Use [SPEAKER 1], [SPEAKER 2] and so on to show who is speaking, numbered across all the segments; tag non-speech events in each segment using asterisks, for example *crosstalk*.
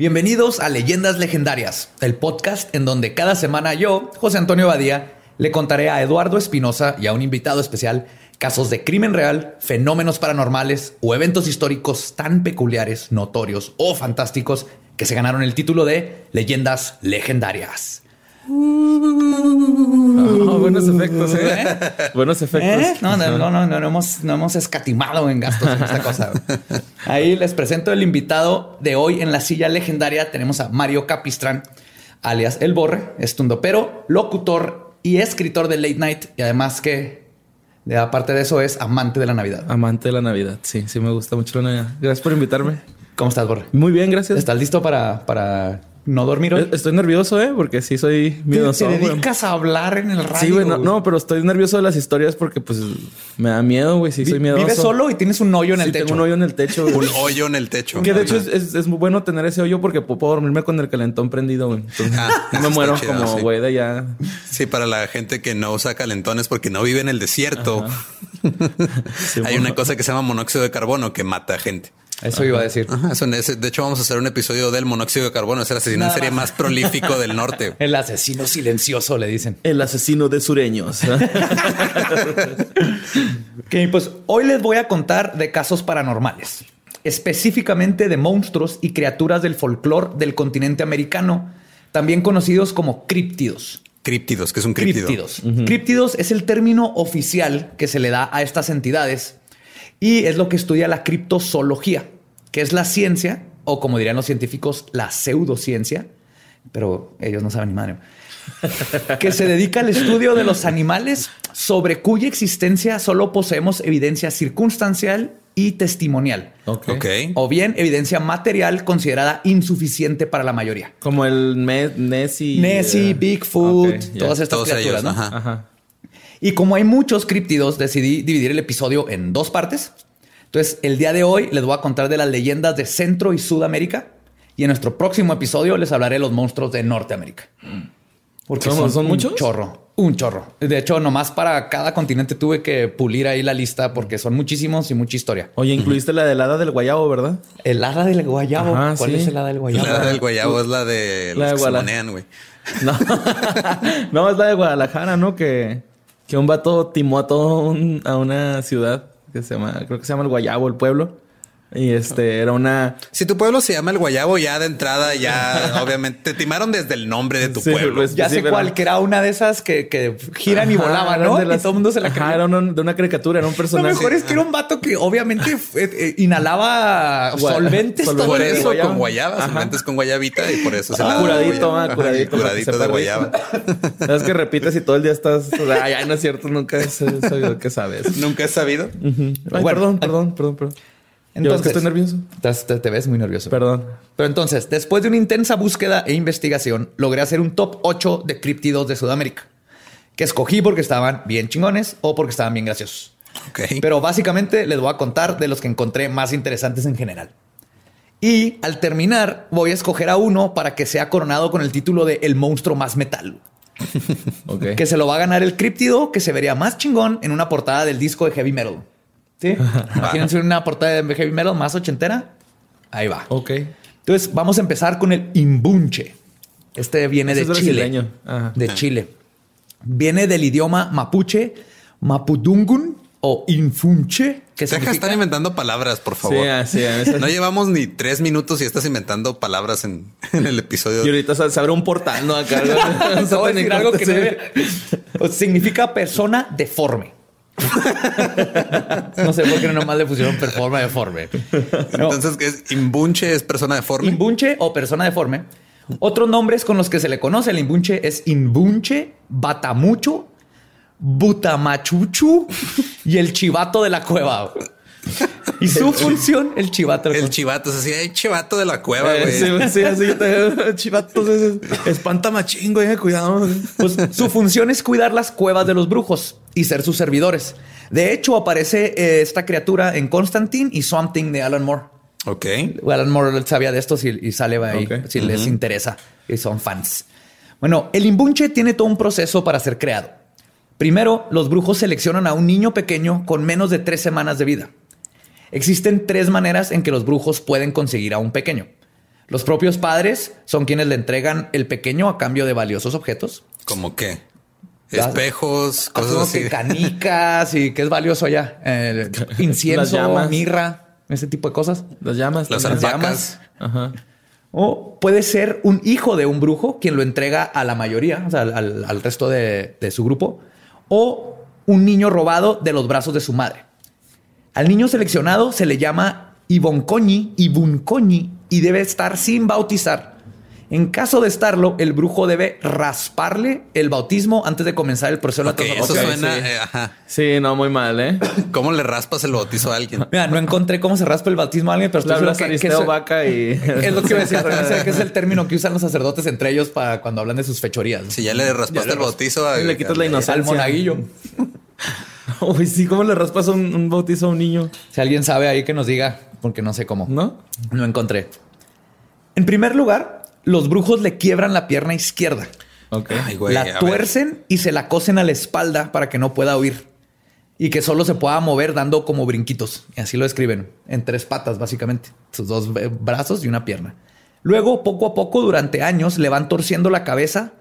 [SPEAKER 1] Bienvenidos a Leyendas Legendarias, el podcast en donde cada semana yo, José Antonio Badía, le contaré a Eduardo Espinosa y a un invitado especial casos de crimen real, fenómenos paranormales o eventos históricos tan peculiares, notorios o fantásticos que se ganaron el título de Leyendas Legendarias.
[SPEAKER 2] Oh, buenos efectos, ¿eh? *laughs* Buenos efectos.
[SPEAKER 1] ¿Eh? No, no, no, no, no, hemos, no hemos escatimado en gastos en esta cosa. Ahí les presento el invitado de hoy en la silla legendaria. Tenemos a Mario Capistrán, alias El Borre, estundopero, locutor y escritor de Late Night. Y además que, aparte de eso, es amante de la Navidad.
[SPEAKER 2] Amante de la Navidad. Sí, sí, me gusta mucho la Navidad. Gracias por invitarme.
[SPEAKER 1] ¿Cómo estás, Borre?
[SPEAKER 2] Muy bien, gracias.
[SPEAKER 1] ¿Estás listo para, para no dormir hoy.
[SPEAKER 2] Estoy nervioso, ¿eh? Porque sí soy
[SPEAKER 1] miedoso. Te, dedicas a hablar en el radio.
[SPEAKER 2] Sí, güey. No, pero estoy nervioso de las historias porque, pues, me da miedo, güey. Sí, soy miedoso.
[SPEAKER 1] Vives solo y tienes un hoyo en el techo.
[SPEAKER 2] Tengo un hoyo en el techo. *laughs*
[SPEAKER 3] un hoyo en el techo.
[SPEAKER 2] Que de hecho es, muy bueno tener ese hoyo porque puedo dormirme con el calentón prendido, güey. Ah, no *laughs* me muero como güey de allá.
[SPEAKER 3] Sí, para la gente que no usa calentones porque no vive en el desierto. *laughs* Hay una cosa que se llama monóxido de carbono que mata gente.
[SPEAKER 1] Eso iba a decir.
[SPEAKER 3] de hecho, vamos a hacer un episodio del monóxido de carbono. Es el asesino en serie más prolífico del norte. *laughs*
[SPEAKER 1] El asesino silencioso, le dicen.
[SPEAKER 2] El asesino de sureños. *laughs*
[SPEAKER 1] ok, pues hoy les voy a contar de casos paranormales, específicamente de monstruos y criaturas del folclore del continente americano, también conocidos como críptidos.
[SPEAKER 3] Críptidos, que es un críptido.
[SPEAKER 1] Críptidos. Críptidos es el término oficial que se le da a estas entidades y es lo que estudia la criptozoología, que es la ciencia, o como dirían los científicos, la pseudociencia, pero ellos no saben ni madre, que se dedica al estudio de los animales sobre cuya existencia solo poseemos evidencia circunstancial y testimonial.
[SPEAKER 3] Okay.
[SPEAKER 1] O bien evidencia material considerada insuficiente para la mayoría.
[SPEAKER 2] Como el Nessie.
[SPEAKER 1] Nessie, Bigfoot, todas estas criaturas, ¿no? Ajá. Y como hay muchos críptidos, decidí dividir el episodio en dos partes. Entonces, el día de hoy les voy a contar de las leyendas de Centro y Sudamérica. Y en nuestro próximo episodio les hablaré de los monstruos de Norteamérica.
[SPEAKER 2] Porque son, son, muchos.
[SPEAKER 1] Un chorro, un chorro. De hecho, nomás para cada continente tuve que pulir ahí la lista porque son muchísimos y mucha historia.
[SPEAKER 2] Oye, incluiste la del hada del guayabo, ¿verdad?
[SPEAKER 1] El hada del guayabo. ¿Cuál es el hada del guayabo?
[SPEAKER 3] La hada del guayabo es la de
[SPEAKER 2] la
[SPEAKER 3] los
[SPEAKER 2] de que güey. *laughs* No. *laughs* no, es la de Guadalajara, ¿no? Que que un vato timó a todo a una ciudad que se llama, creo que se llama el Guayabo, el pueblo. Y este era una.
[SPEAKER 3] Si tu pueblo se llama el Guayabo, ya de entrada, ya *laughs* obviamente te timaron desde el nombre de tu pueblo.
[SPEAKER 1] Pues, ya sé cuál, que era una de esas que, giran y volaban, ¿no? De todo el mundo se la
[SPEAKER 2] Ajá, era de una caricatura, era un personaje.
[SPEAKER 1] Lo mejor es que era un vato que obviamente eh, eh, inhalaba solventes.
[SPEAKER 3] por eso con guayaba, solventes con guayabita y por eso se
[SPEAKER 2] la curadito, ah, curadito,
[SPEAKER 3] curadito de guayaba. *laughs*
[SPEAKER 2] Sabes que repites y todo el día estás. Ay, no es cierto, nunca he sabido que sabes.
[SPEAKER 3] Nunca he sabido.
[SPEAKER 2] perdón, perdón, perdón, perdón. Entonces, que estoy nervioso.
[SPEAKER 1] Te, ves muy nervioso.
[SPEAKER 2] Perdón.
[SPEAKER 1] Pero entonces, después de una intensa búsqueda e investigación, logré hacer un top 8 de criptidos de Sudamérica, que escogí porque estaban bien chingones o porque estaban bien graciosos. Pero básicamente les voy a contar de los que encontré más interesantes en general. Y al terminar, voy a escoger a uno para que sea coronado con el título de El monstruo más metal. *laughs* Que se lo va a ganar el criptido que se vería más chingón en una portada del disco de heavy metal. Sí. *laughs* Imagínense una portada de heavy metal más ochentera. Ahí va.
[SPEAKER 2] Ok.
[SPEAKER 1] Entonces vamos a empezar con el imbunche. Este viene de Chile. De Chile. Viene del idioma mapuche, mapudungun o infunche.
[SPEAKER 3] Que Deja significa... estar inventando palabras, por favor.
[SPEAKER 2] Sí, sí, *laughs*
[SPEAKER 3] no llevamos ni tres minutos y estás inventando palabras en, el episodio.
[SPEAKER 2] Y ahorita se abre un portal, ¿no? Acá. *laughs*
[SPEAKER 1] algo que significa persona deforme. *laughs* no sé por qué nomás le pusieron forma deforme.
[SPEAKER 3] Entonces, ¿qué es? ¿Imbunche es persona deforme?
[SPEAKER 1] Imbunche o persona deforme. Otros nombres con los que se le conoce el imbunche es imbunche, batamucho, butamachuchu y el chivato de la cueva. Y su función, el chivato.
[SPEAKER 3] El chivato, así hay chivato de la cueva, eh,
[SPEAKER 2] güey. sí, sí, así *laughs* chivato espanta machín, güey, cuidado.
[SPEAKER 1] Pues su función es cuidar las cuevas de los brujos y ser sus servidores. De hecho, aparece eh, esta criatura en Constantine y Something de Alan Moore.
[SPEAKER 3] Ok.
[SPEAKER 1] Alan Moore sabía de esto y, sale ahí si les interesa y son fans. Bueno, el imbunche tiene todo un proceso para ser creado. Primero, los brujos seleccionan a un niño pequeño con menos de tres semanas de vida. Existen tres maneras en que los brujos pueden conseguir a un pequeño. Los propios padres son quienes le entregan el pequeño a cambio de valiosos objetos.
[SPEAKER 3] ¿Como qué? Espejos, cosas así.
[SPEAKER 1] canicas y qué es valioso allá. *laughs* incienso, mirra, ese tipo de cosas.
[SPEAKER 2] Las llamas.
[SPEAKER 3] Las, llamas.
[SPEAKER 1] O puede ser un hijo de un brujo quien lo entrega a la mayoría, o sea, al, resto de, de, su grupo. O un niño robado de los brazos de su madre. Al niño seleccionado se le llama Iboncoñi, Ibuncoñi y debe estar sin bautizar. En caso de estarlo, el brujo debe rasparle el bautismo antes de comenzar el proceso
[SPEAKER 3] de la Eso suena, sí. Eh,
[SPEAKER 2] sí. no, muy mal, ¿eh? *laughs*
[SPEAKER 3] ¿Cómo le raspas el bautizo a alguien?
[SPEAKER 1] Mira, no encontré cómo se raspa el bautismo a alguien, pero
[SPEAKER 2] estoy que, que vaca y... *laughs*
[SPEAKER 1] Es lo que iba a decir, que es el término que usan los sacerdotes entre ellos para cuando hablan de sus fechorías.
[SPEAKER 3] Si ya le raspaste el bautizo a...
[SPEAKER 2] le quitas la inocencia.
[SPEAKER 1] Al monaguillo. *laughs* *laughs*
[SPEAKER 2] Uy, sí, ¿cómo le raspas un, bautizo a un niño?
[SPEAKER 1] Si alguien sabe ahí que nos diga, porque no sé cómo.
[SPEAKER 2] ¿No?
[SPEAKER 1] No encontré. En primer lugar, los brujos le quiebran la pierna izquierda. la tuercen y se la cosen a la espalda para que no pueda huir. Y que solo se pueda mover dando como brinquitos. Y así lo escriben. En tres patas, básicamente. Sus dos brazos y una pierna. Luego, poco a poco, durante años, le van torciendo la cabeza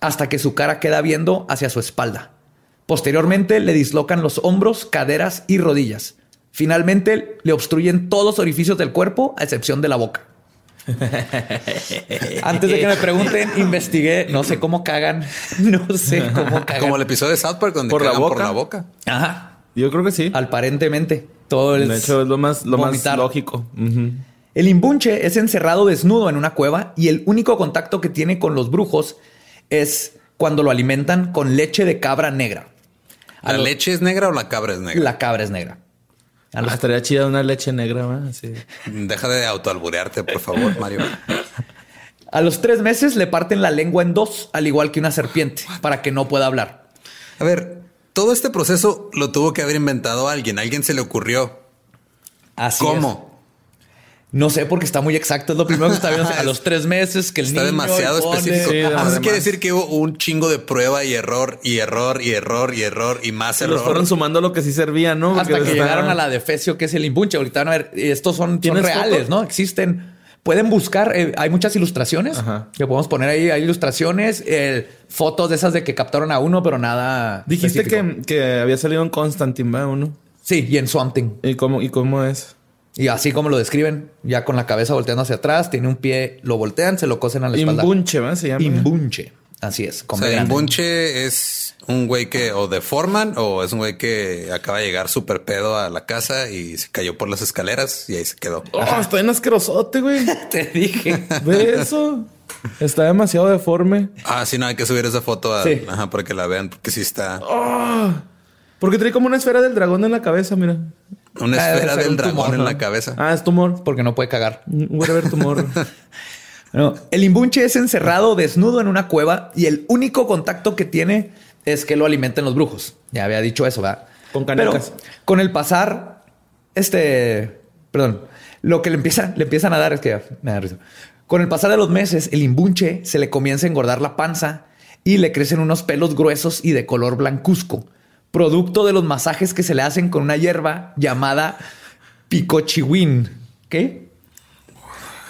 [SPEAKER 1] hasta que su cara queda viendo hacia su espalda. Posteriormente le dislocan los hombros, caderas y rodillas. Finalmente le obstruyen todos los orificios del cuerpo a excepción de la boca. *laughs* Antes de que me pregunten, investigué, no sé cómo cagan, *laughs* no sé cómo cagan.
[SPEAKER 3] Como el episodio de South Park donde por, cagan la, boca. por la boca.
[SPEAKER 1] Ajá.
[SPEAKER 2] Yo creo que sí.
[SPEAKER 1] Aparentemente. Todo
[SPEAKER 2] el De hecho, es lo más, lo más lógico.
[SPEAKER 1] El imbunche es encerrado desnudo en una cueva y el único contacto que tiene con los brujos es cuando lo alimentan con leche de cabra negra.
[SPEAKER 3] ¿La leche es negra o la cabra es negra?
[SPEAKER 1] La cabra es negra.
[SPEAKER 2] Ah, estaría chida una leche negra, ¿va?
[SPEAKER 3] Deja de autoalburearte, por favor, Mario.
[SPEAKER 1] A los tres meses le parten la lengua en dos, al igual que una serpiente, para que no pueda hablar.
[SPEAKER 3] A ver, todo este proceso lo tuvo que haber inventado alguien. alguien se le ocurrió.
[SPEAKER 1] Así
[SPEAKER 3] ¿Cómo?
[SPEAKER 1] No sé porque está muy exacto. Es lo primero que está viendo *laughs* a los tres meses que el
[SPEAKER 3] está demasiado específico. Sí, quiere decir que hubo un chingo de prueba y error y error y error y error y más error.
[SPEAKER 2] Los fueron sumando lo que sí servía, ¿no?
[SPEAKER 1] Hasta que llegaron a la defecio, que es el imbunche. Ahorita van a ver, estos son, reales, ¿no? Existen. Pueden buscar, eh, hay muchas ilustraciones que podemos poner ahí. Hay ilustraciones, eh, fotos de esas de que captaron a uno, pero nada.
[SPEAKER 2] Dijiste que, que, había salido en Constantine, ¿verdad? Uno.
[SPEAKER 1] Sí, y en Swamp
[SPEAKER 2] ¿Y cómo, ¿Y cómo es?
[SPEAKER 1] Y así como lo describen, ya con la cabeza volteando hacia atrás, tiene un pie, lo voltean, se lo cosen a la espalda.
[SPEAKER 2] Imbunche, ¿verdad? Se llama.
[SPEAKER 1] Imbunche. Así es.
[SPEAKER 3] O sea, imbunche es un güey que o deforman o es un güey que acaba de llegar súper pedo a la casa y se cayó por las escaleras y ahí se quedó.
[SPEAKER 2] Oh, está en asquerosote, güey. *laughs*
[SPEAKER 1] Te dije.
[SPEAKER 2] Ve eso. Está demasiado deforme.
[SPEAKER 3] Ah, sí, no, hay que subir esa foto a, ajá, para que la vean, porque sí está.
[SPEAKER 2] Oh, porque trae como una esfera del dragón en la cabeza, mira.
[SPEAKER 3] Una ah, esfera del dragón en la cabeza.
[SPEAKER 2] Ah, es tumor.
[SPEAKER 1] Porque no puede cagar.
[SPEAKER 2] ver tumor. *laughs*
[SPEAKER 1] el imbunche es encerrado desnudo en una cueva y el único contacto que tiene es que lo alimenten los brujos. Ya había dicho eso, ¿verdad?
[SPEAKER 2] Con canecas.
[SPEAKER 1] con el pasar, este, perdón, lo que le empieza, le empiezan a dar es que me da risa. Con el pasar de los meses, el imbunche se le comienza a engordar la panza y le crecen unos pelos gruesos y de color blancuzco producto de los masajes que se le hacen con una hierba llamada picochiwin. ¿Qué?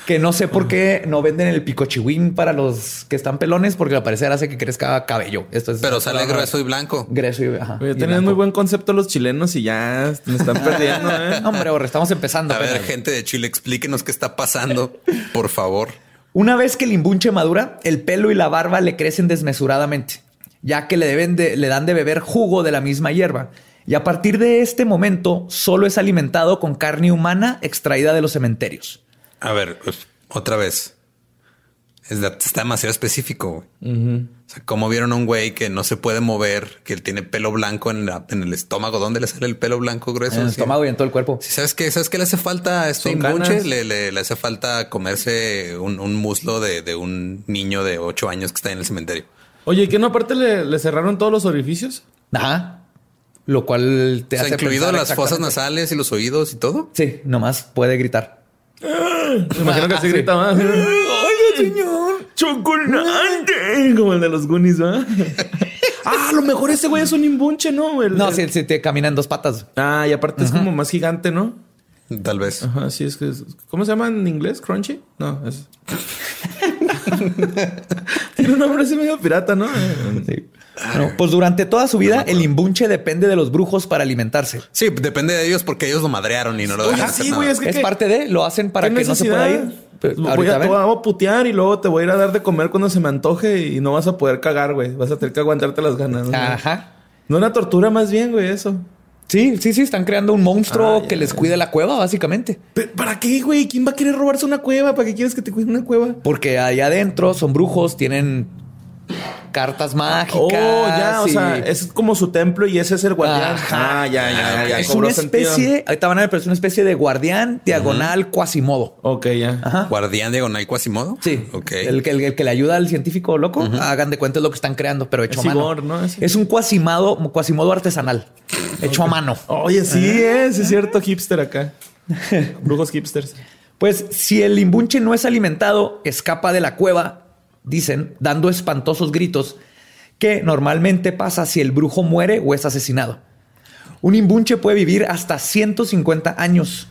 [SPEAKER 1] Que no sé por qué no venden el picochiwin para los que están pelones, porque al parecer hace que crezca cabello. Esto es
[SPEAKER 3] Pero sale grueso y blanco.
[SPEAKER 1] Grueso y, ajá,
[SPEAKER 2] Tienen muy buen concepto los chilenos y ya me están perdiendo. ¿eh? *laughs*
[SPEAKER 1] Hombre, estamos empezando.
[SPEAKER 3] A ver, gente de Chile, explíquenos qué está pasando, por favor.
[SPEAKER 1] Una vez que el imbunche madura, el pelo y la barba le crecen desmesuradamente ya que le, deben le dan de beber jugo de la misma hierba. Y a partir de este momento solo es alimentado con carne humana extraída de los cementerios.
[SPEAKER 3] A ver, pues, otra vez. está demasiado específico. O sea, como vieron a un güey que no se puede mover, que él tiene pelo blanco en, el estómago. ¿Dónde le sale el pelo blanco grueso?
[SPEAKER 1] En el estómago y en todo el cuerpo.
[SPEAKER 3] ¿Sabes qué? ¿Sabes qué le hace falta a esto? Le, le, hace falta comerse un, muslo de, de, un niño de ocho años que está en el cementerio.
[SPEAKER 2] Oye, ¿y qué no aparte le, cerraron todos los orificios?
[SPEAKER 1] Ajá. Lo cual te hace.
[SPEAKER 3] incluido las fosas nasales y los oídos y todo.
[SPEAKER 1] Sí, nomás puede gritar.
[SPEAKER 2] Me imagino que así grita más. ¡Ay, señor! ¡Chocolate! Como el de los Goonies, ¿verdad? *laughs* ah, a lo mejor ese güey es un imbunche, ¿no?
[SPEAKER 1] no, si, te camina en dos patas.
[SPEAKER 2] Ah, y aparte es como más gigante, ¿no?
[SPEAKER 3] Tal vez.
[SPEAKER 2] Ajá, sí, es que. ¿Cómo se llama en inglés? ¿Crunchy? No, es. *laughs* *laughs* Tiene un nombre así medio pirata, ¿no?
[SPEAKER 1] Sí. pues durante toda su vida, el imbunche depende de los brujos para alimentarse.
[SPEAKER 3] Sí, depende de ellos porque ellos lo madrearon y no lo dejan.
[SPEAKER 1] Sí, güey, es, que es parte de, lo hacen para que no se pueda ir.
[SPEAKER 2] voy a, te voy a putear y luego te voy a ir a dar de comer cuando se me antoje y no vas a poder cagar, güey. Vas a tener que aguantarte las ganas. Ajá. No una tortura más bien, güey, eso.
[SPEAKER 1] Sí, sí, sí, están creando un monstruo ah, que les cuide la cueva, básicamente.
[SPEAKER 2] ¿Para qué, güey? ¿Quién va a querer robarse una cueva? ¿Para qué quieres que te cuide una cueva?
[SPEAKER 1] Porque allá adentro son brujos, tienen cartas mágicas. Oh,
[SPEAKER 2] ya, o sea, es como su templo y ese es el guardián. Ah, ya, ya, ya.
[SPEAKER 1] Es una especie, ahorita van a ver, pero es una especie de guardián diagonal cuasimodo.
[SPEAKER 2] Ok, ya.
[SPEAKER 3] Guardián diagonal cuasimodo.
[SPEAKER 1] Sí. Ok. El, el, que le ayuda al científico loco, hagan de cuenta lo que están creando, pero hecho a mano. ¿no? Es un cuasimodo, cuasimodo artesanal, hecho a mano.
[SPEAKER 2] Oye, sí, es, es cierto, hipster acá. *laughs* Brujos hipsters.
[SPEAKER 1] Pues si el imbunche no es alimentado, escapa de la cueva dicen, dando espantosos gritos, que normalmente pasa si el brujo muere o es asesinado. Un imbunche puede vivir hasta 150 años.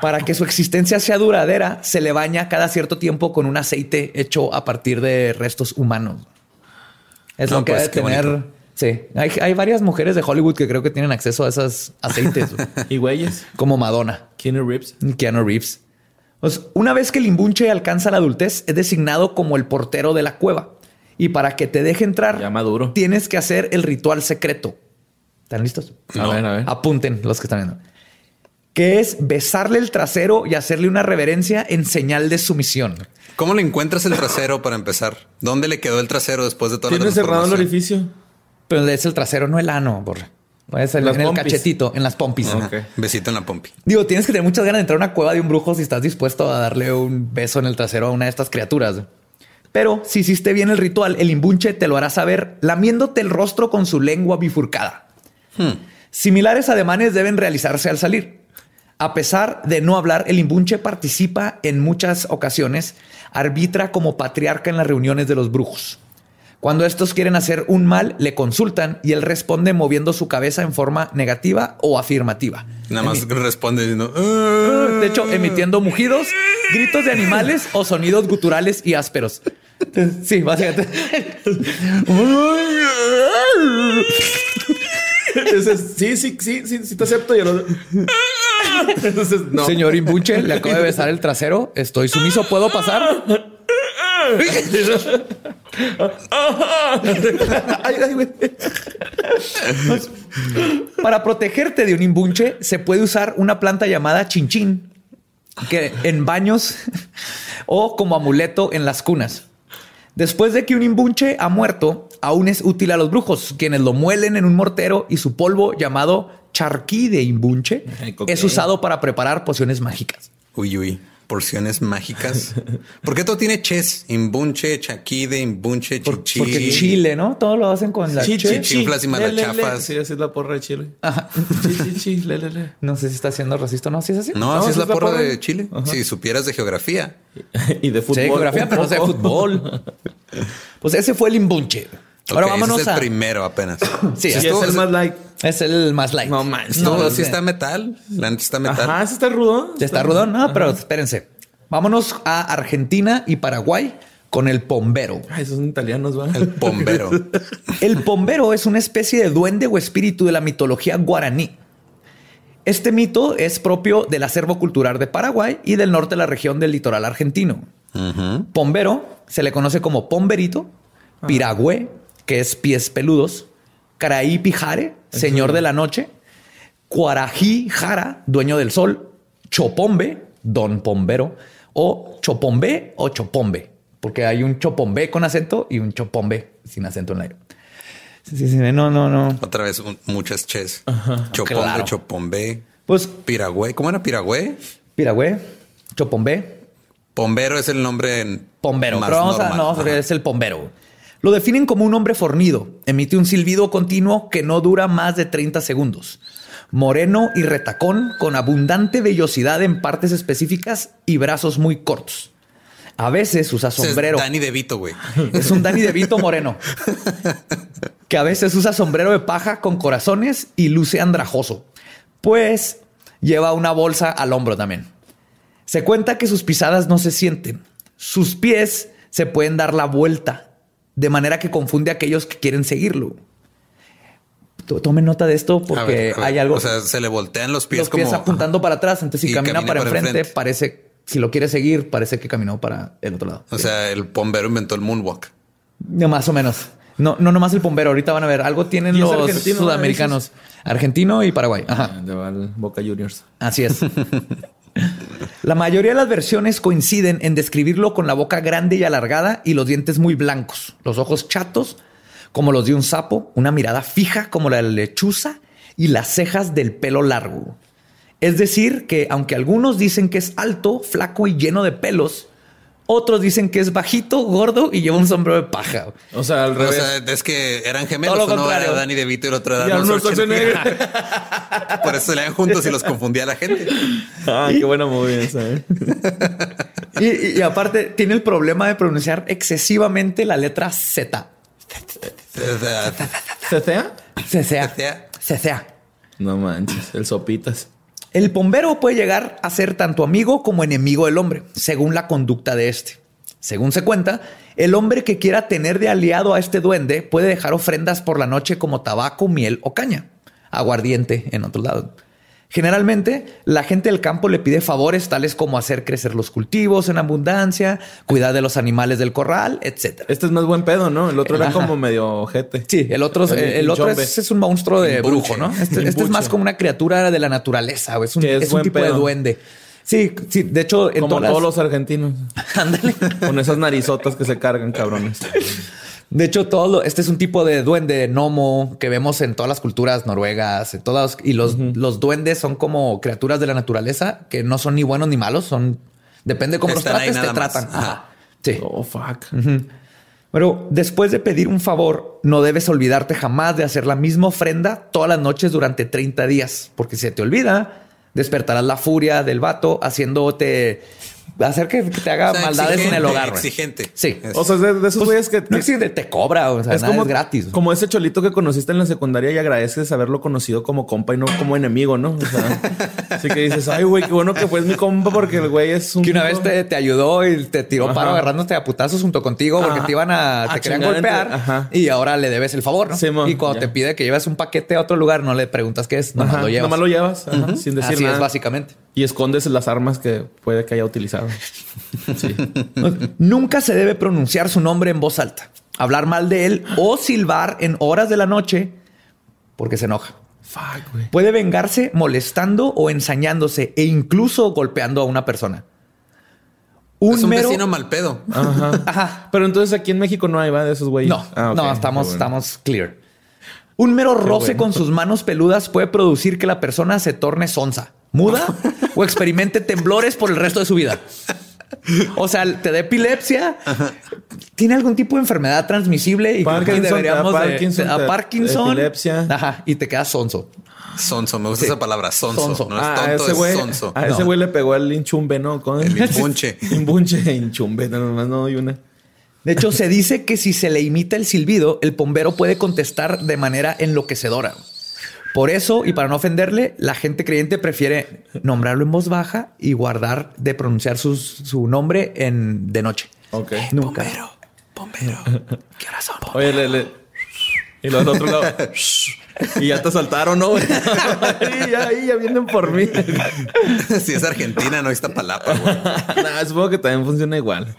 [SPEAKER 1] Para que su existencia sea duradera, se le baña cada cierto tiempo con un aceite hecho a partir de restos humanos. Es lo que pues, debe tener. Sí, hay, varias mujeres de Hollywood que creo que tienen acceso a esos aceites. *laughs*
[SPEAKER 2] y güeyes.
[SPEAKER 1] Como Madonna.
[SPEAKER 2] Keanu Reeves.
[SPEAKER 1] Keanu Reeves. Pues, una vez que el imbunche alcanza la adultez, es designado como el portero de la cueva. Y para que te deje entrar, tienes que hacer el ritual secreto. ¿Están listos?
[SPEAKER 2] A ver, a ver.
[SPEAKER 1] Apunten los que están viendo. Que es besarle el trasero y hacerle una reverencia en señal de sumisión.
[SPEAKER 3] ¿Cómo le encuentras el trasero para empezar? ¿Dónde le quedó el trasero después de toda
[SPEAKER 2] la Tiene cerrado el orificio.
[SPEAKER 1] Pero es el trasero, no el ano, borra. Puede ser en el cachetito, en las pompis.
[SPEAKER 3] Besito en la pompi.
[SPEAKER 1] Digo, tienes que tener muchas ganas de entrar a una cueva de un brujo si estás dispuesto a darle un beso en el trasero a una de estas criaturas. Pero si hiciste bien el ritual, el imbunche te lo hará saber lamiéndote el rostro con su lengua bifurcada. Hmm. Similares ademanes deben realizarse al salir. A pesar de no hablar, el imbunche participa en muchas ocasiones, arbitra como patriarca en las reuniones de los brujos. Cuando estos quieren hacer un mal, le consultan y él responde moviendo su cabeza en forma negativa o afirmativa.
[SPEAKER 3] Nada más responde diciendo...
[SPEAKER 1] Ah". De hecho, emitiendo mugidos, gritos de animales o sonidos guturales y ásperos. Sí, básicamente.
[SPEAKER 2] sí, sí, sí, sí, sí te acepto.
[SPEAKER 1] Señor Imbuche, le acabo de besar el trasero. Estoy sumiso. ¿Puedo pasar? *laughs* Para protegerte de un imbunche, se puede usar una planta llamada chinchín, que en baños *laughs* o como amuleto en las cunas. Después de que un imbunche ha muerto, aún es útil a los brujos, quienes lo muelen en un mortero y su polvo llamado charquí de imbunche es usado para preparar pociones mágicas.
[SPEAKER 3] Uy, uy porciones mágicas. *laughs* ¿Por qué todo tiene ches? Imbunche, chaquide, imbunche, chichi.
[SPEAKER 1] Porque Chile, ¿no? Todo lo hacen con la
[SPEAKER 3] chichi. Chiflas y malachafas.
[SPEAKER 2] Sí, así es la porra de Chile. Ajá.
[SPEAKER 1] Le, le, le. No sé si está siendo racista o no. ¿Sí es así?
[SPEAKER 3] No, así es la porra, de Chile. Si supieras de geografía.
[SPEAKER 2] y de fútbol.
[SPEAKER 1] Sí, geografía, pero no sé de fútbol. *laughs* pues ese fue el imbunche.
[SPEAKER 3] Ahora vámonos *coughs* es el primero apenas.
[SPEAKER 2] sí, es el más light.
[SPEAKER 1] Es el más light.
[SPEAKER 3] No más. No, sí está metal. La está metal.
[SPEAKER 2] Ajá, sí está rudón.
[SPEAKER 1] Está rudón. No, pero espérense. Vámonos a Argentina y Paraguay con el pombero.
[SPEAKER 2] Ay, esos son italianos, ¿va?
[SPEAKER 3] El pombero. *laughs*
[SPEAKER 1] el pombero es una especie de duende o espíritu de la mitología guaraní. Este mito es propio del acervo cultural de Paraguay y del norte de la región del litoral argentino. Pombero se le conoce como pomberito, ah. piragüe, que es pies peludos, Caraí Pijare, señor de la noche, Cuarají Jara, dueño del sol, Chopombe, don Pombero, o Chopombe o Chopombe, porque hay un Chopombe con acento y un Chopombe sin acento en la aire. Sí, sí, sí, no, no, no.
[SPEAKER 3] Otra vez muchas ches. Chopombe, Chopombe. Pues Piragüe. ¿Cómo era Piragüe?
[SPEAKER 1] Piragüe, Chopombe.
[SPEAKER 3] Pombero es el nombre en
[SPEAKER 1] Pombero. Pero vamos a, no, es el pombero. Lo definen como un hombre fornido. Emite un silbido continuo que no dura más de 30 segundos. Moreno y retacón con abundante vellosidad en partes específicas y brazos muy cortos. A veces usa sombrero.
[SPEAKER 3] Es Dani De Vito, güey. *laughs*
[SPEAKER 1] Es un Dani De Vito moreno. *laughs* que a veces usa sombrero de paja con corazones y luce andrajoso. Pues lleva una bolsa al hombro también. Se cuenta que sus pisadas no se sienten. Sus pies se pueden dar la vuelta, de manera que confunde a aquellos que quieren seguirlo. Tomen nota de esto porque hay algo.
[SPEAKER 3] O sea, se le voltean los pies
[SPEAKER 1] los pies apuntando para atrás. Entonces, si camina para, enfrente, parece, si lo quiere seguir, parece que caminó para el otro lado.
[SPEAKER 3] O sea, el bombero inventó el moonwalk.
[SPEAKER 1] Más o menos. No, no nomás el bombero. Ahorita van a ver. Algo tienen los sudamericanos. Argentino y Paraguay. Ajá.
[SPEAKER 2] Ah, de Boca Juniors.
[SPEAKER 1] Así es. *laughs* la mayoría de las versiones coinciden en describirlo con la boca grande y alargada y los dientes muy blancos, los ojos chatos como los de un sapo, una mirada fija como la de la lechuza y las cejas del pelo largo. Es decir, que aunque algunos dicen que es alto, flaco y lleno de pelos, otros dicen que es bajito, gordo y lleva un sombrero de paja.
[SPEAKER 3] O sea, al revés. O sea, es que eran gemelos. Todo lo Uno era Danny DeVito y el otro era Arnold *laughs* Por eso se leían juntos y los confundía la gente.
[SPEAKER 2] Ah, qué buena movida esa. ¿eh? *laughs*
[SPEAKER 1] y, y, aparte, tiene el problema de pronunciar excesivamente la letra Z.
[SPEAKER 2] ¿Cecea?
[SPEAKER 1] Cecea. Cecea.
[SPEAKER 2] No manches, el sopitas.
[SPEAKER 1] El bombero puede llegar a ser tanto amigo como enemigo del hombre, según la conducta de este. Según se cuenta, el hombre que quiera tener de aliado a este duende puede dejar ofrendas por la noche como tabaco, miel o caña, aguardiente en otro lado. Generalmente, la gente del campo le pide favores tales como hacer crecer los cultivos en abundancia, cuidar de los animales del corral, etc.
[SPEAKER 2] Este es más buen pedo, ¿no? El otro era como medio ojete.
[SPEAKER 1] Sí, el otro, el, otro es, un monstruo de brujo, ¿no? Este, *laughs* este, es más como una criatura de la naturaleza, o es un, es un tipo de duende. Sí, sí, de hecho,
[SPEAKER 2] en como todos los argentinos. *laughs* Ándale. Con esas narizotas que se cargan, cabrones. *laughs*
[SPEAKER 1] De hecho, todo este es un tipo de duende gnomo que vemos en todas las culturas noruegas, en todas, y los, los duendes son como criaturas de la naturaleza que no son ni buenos ni malos, son depende cómo los trates, te tratan.
[SPEAKER 2] Sí. Oh, fuck.
[SPEAKER 1] Pero después de pedir un favor, no debes olvidarte jamás de hacer la misma ofrenda todas las noches durante 30 días, porque si se te olvida, despertarás la furia del vato haciéndote hacer que, te haga maldades en el hogar.
[SPEAKER 3] Exigente.
[SPEAKER 1] Sí.
[SPEAKER 2] O sea, de, esos pues, güeyes que
[SPEAKER 1] no te cobra, o sea, es como gratis.
[SPEAKER 2] Como ese cholito que conociste en la secundaria y agradeces haberlo conocido como compa y no como enemigo, ¿no? O sea, *laughs* así que dices, ay, güey, qué bueno que fue mi compa porque el güey es un.
[SPEAKER 1] Que una vez te, ayudó y te tiró paro agarrándote a putazos junto contigo porque te iban a, te querían golpear y ahora le debes el favor, ¿no? y cuando te pide que lleves un paquete a otro lugar, no le preguntas qué es, nomás lo llevas.
[SPEAKER 2] Nomás lo llevas, sin decir Así es,
[SPEAKER 1] básicamente.
[SPEAKER 2] Y escondes las armas que puede que haya utilizado. *laughs*
[SPEAKER 1] Nunca se debe pronunciar su nombre en voz alta, hablar mal de él o silbar en horas de la noche porque se enoja. Puede vengarse molestando o ensañándose e incluso golpeando a una persona.
[SPEAKER 3] Un, es un vecino mal pedo. *laughs*
[SPEAKER 2] Ajá. Pero entonces aquí en México no hay va de esos güeyes.
[SPEAKER 1] No, ah, no, estamos, estamos clear. Un mero roce con sus manos peludas puede producir que la persona se torne sonsa muda o experimente temblores por el resto de su vida. O sea, te da epilepsia, tiene algún tipo de enfermedad transmisible y
[SPEAKER 2] Parkinson, que deberíamos a Parkinson,
[SPEAKER 1] a Parkinson epilepsia. Ajá, y te quedas sonso.
[SPEAKER 3] Sonso, me gusta esa palabra, sonso. No es
[SPEAKER 2] tonto, ese güey, es sonso. A ese güey le pegó el inchumbe, ¿no?
[SPEAKER 3] Con el *laughs* imbunche.
[SPEAKER 2] imbunche, inchumbe, nomás no hay una.
[SPEAKER 1] De hecho, se dice que si se le imita el silbido, el bombero puede contestar de manera enloquecedora. Por eso, y para no ofenderle, la gente creyente prefiere nombrarlo en voz baja y guardar de pronunciar su nombre en, de noche.
[SPEAKER 2] Ok.
[SPEAKER 1] Nunca.
[SPEAKER 3] Bombero, bombero. *laughs* ¿Qué hora son?
[SPEAKER 2] Oye, le, le. Y los otro lado. *laughs* y ya te saltaron, ¿no? *laughs* ya, ya vienen por mí.
[SPEAKER 3] si es Argentina, no está palapa, güey.
[SPEAKER 2] nah, supongo que también funciona igual.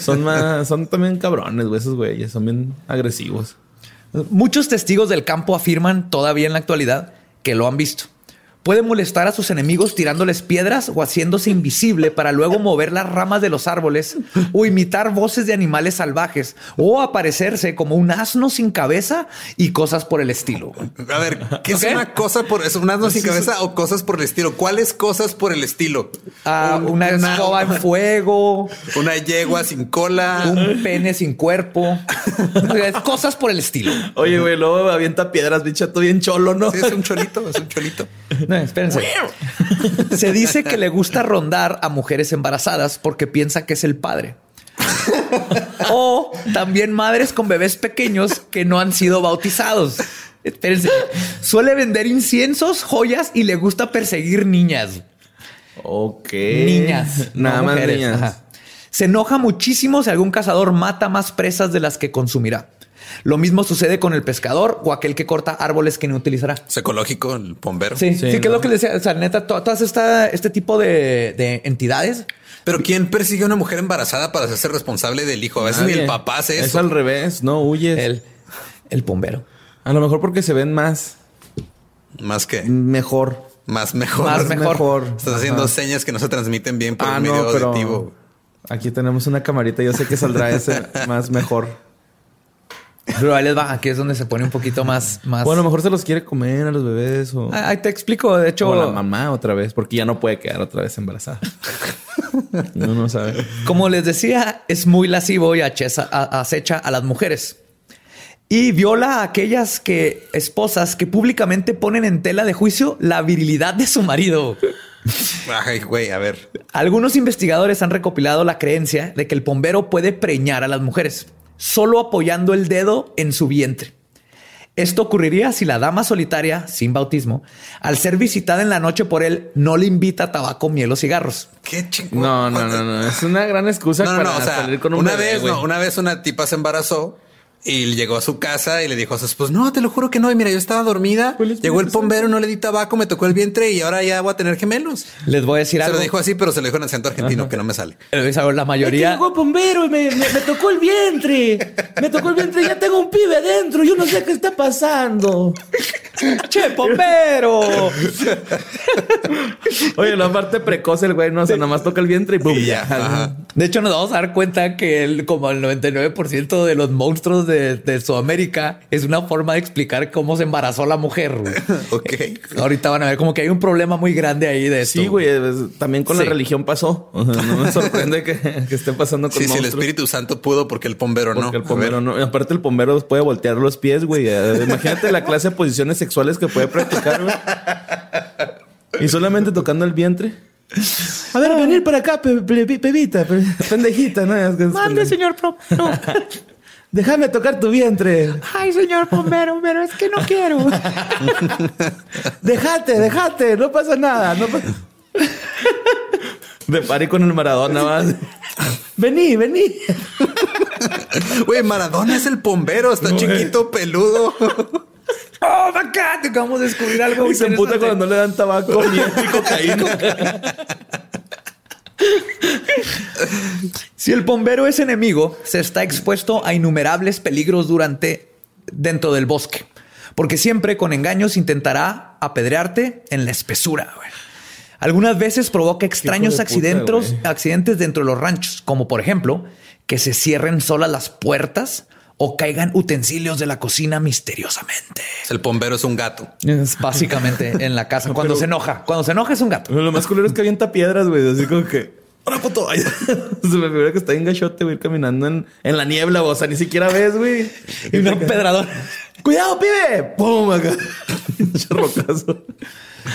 [SPEAKER 2] Son más, son también cabrones, güey, esos güeyes. Son bien agresivos.
[SPEAKER 1] Muchos testigos del campo afirman todavía en la actualidad que lo han visto. Puede molestar a sus enemigos tirándoles piedras o haciéndose invisible para luego mover las ramas de los árboles o imitar voces de animales salvajes o aparecerse como un asno sin cabeza y cosas por el estilo.
[SPEAKER 3] A ver, ¿qué es una cosa por eso? ¿Un asno sin cabeza o cosas por el estilo? ¿Cuáles cosas por el estilo?
[SPEAKER 1] Ah, una, escoba en fuego,
[SPEAKER 3] una yegua sin cola,
[SPEAKER 1] un pene sin cuerpo, *laughs* cosas por el estilo.
[SPEAKER 2] Oye, güey, luego avienta piedras, bichato bien cholo, ¿no?
[SPEAKER 3] Sí, es un cholito, es un cholito.
[SPEAKER 1] Espérense. Se dice que le gusta rondar a mujeres embarazadas porque piensa que es el padre. o también madres con bebés pequeños que no han sido bautizados. Espérense. Suele vender inciensos, joyas y le gusta perseguir niñas.
[SPEAKER 2] Ok.
[SPEAKER 1] Niñas.
[SPEAKER 2] Nada más niñas.
[SPEAKER 1] Se enoja muchísimo si algún cazador mata más presas de las que consumirá. Lo mismo sucede con el pescador o aquel que corta árboles que no utilizará.
[SPEAKER 3] Es ecológico, el bombero.
[SPEAKER 1] Sí, sí, que es lo que decía. O sea, neta, todas esta, este tipo de, entidades.
[SPEAKER 3] Pero ¿quién persigue a una mujer embarazada para hacerse responsable del hijo? A veces ni el papá hace eso.
[SPEAKER 2] Es al revés, no huyes.
[SPEAKER 1] El, el bombero.
[SPEAKER 2] A lo mejor porque se ven más.
[SPEAKER 3] ¿Más que
[SPEAKER 2] Mejor.
[SPEAKER 3] Más mejor.
[SPEAKER 1] Más mejor.
[SPEAKER 3] Estás haciendo señas que no se transmiten bien por ah, el medio auditivo.
[SPEAKER 2] Aquí tenemos una camarita. Yo sé que saldrá ese *laughs* más mejor.
[SPEAKER 1] Pero ahí les va, aquí es donde se pone un poquito más, más.
[SPEAKER 2] Bueno, a lo mejor se los quiere comer a los bebés o.
[SPEAKER 1] Ah, ahí te explico. De hecho,
[SPEAKER 2] o la mamá otra vez, porque ya no puede quedar otra vez embarazada. *laughs* no, no sabe.
[SPEAKER 1] Como les decía, es muy lascivo y acecha a las mujeres. Y viola a aquellas que esposas que públicamente ponen en tela de juicio la virilidad de su marido.
[SPEAKER 3] Ay, güey, a ver.
[SPEAKER 1] Algunos investigadores han recopilado la creencia de que el bombero puede preñar a las mujeres solo apoyando el dedo en su vientre. Esto ocurriría si la dama solitaria, sin bautismo, al ser visitada en la noche por él, no le invita tabaco, miel o cigarros.
[SPEAKER 3] Qué chingón.
[SPEAKER 2] No, no, no, no. Es una gran excusa para salir con un
[SPEAKER 3] una vez, una vez una tipa se embarazó y llegó a su casa y le dijo a su esposo, no, te lo juro que no. Y mira, yo estaba dormida. Llegó el bombero, no le di tabaco, me tocó el vientre y ahora ya voy a tener gemelos.
[SPEAKER 1] Les voy a decir algo.
[SPEAKER 3] Se lo dijo así, pero se lo dijo en acento argentino, que no me sale.
[SPEAKER 1] La mayoría...
[SPEAKER 2] llegó el bombero y me, tocó el vientre. Me tocó el vientre y ya tengo un pibe adentro. Yo no sé qué está pasando.
[SPEAKER 1] Che, bombero. *laughs*
[SPEAKER 2] Oye, la parte precoz el güey, no, o sea, nada más toca el vientre y ¡pum!
[SPEAKER 1] Ya. De hecho, nos vamos a dar cuenta que el, como el 99% de los monstruos de de, Sudamérica es una forma de explicar cómo se embarazó la mujer. *laughs*
[SPEAKER 3] ok.
[SPEAKER 1] Ahorita van a ver como que hay un problema muy grande ahí de
[SPEAKER 2] esto. Sí, güey. También con la religión pasó. no me sorprende que, que esté pasando con Sí,
[SPEAKER 3] sí, el Espíritu Santo pudo porque el pombero no.
[SPEAKER 2] Porque el pombero no. Aparte, el pombero puede voltear los pies, güey. Imagínate la clase de posiciones sexuales que puede practicar, güey. Y solamente tocando el vientre. A ver, venir para acá, pebita, pendejita, ¿no?
[SPEAKER 1] Mande, señor pro. *laughs*
[SPEAKER 2] Déjame tocar tu vientre.
[SPEAKER 1] Ay, señor bombero, pero es que no quiero. *laughs*
[SPEAKER 2] déjate, déjate, no pasa nada. No Me paré con el Maradona más. vení, vení.
[SPEAKER 3] Güey, Maradona es el bombero, está chiquito, peludo.
[SPEAKER 1] ¡Oh, acá! Te acabamos de descubrir algo.
[SPEAKER 2] Y se emputa cuando no le dan tabaco ni cocaína.
[SPEAKER 1] si el bombero es enemigo, se está expuesto a innumerables peligros durante dentro del bosque, porque siempre con engaños intentará apedrearte en la espesura. Algunas veces provoca extraños accidentes, accidentes dentro de los ranchos, como por ejemplo que se cierren solas las puertas o caigan utensilios de la cocina misteriosamente.
[SPEAKER 3] El bombero es un gato.
[SPEAKER 1] Es básicamente en la casa *laughs* cuando se enoja. Cuando se enoja es un gato.
[SPEAKER 2] lo más culero es que avienta piedras, güey. Así como que. ¡Hola, puto! *laughs* se me figura que está en gachote, güey, caminando en, en, la niebla, o sea, ni siquiera ves, güey. *laughs*
[SPEAKER 1] Y un pedrador.
[SPEAKER 2] ¡Cuidado, pibe! ¡Pum! Acá. *laughs*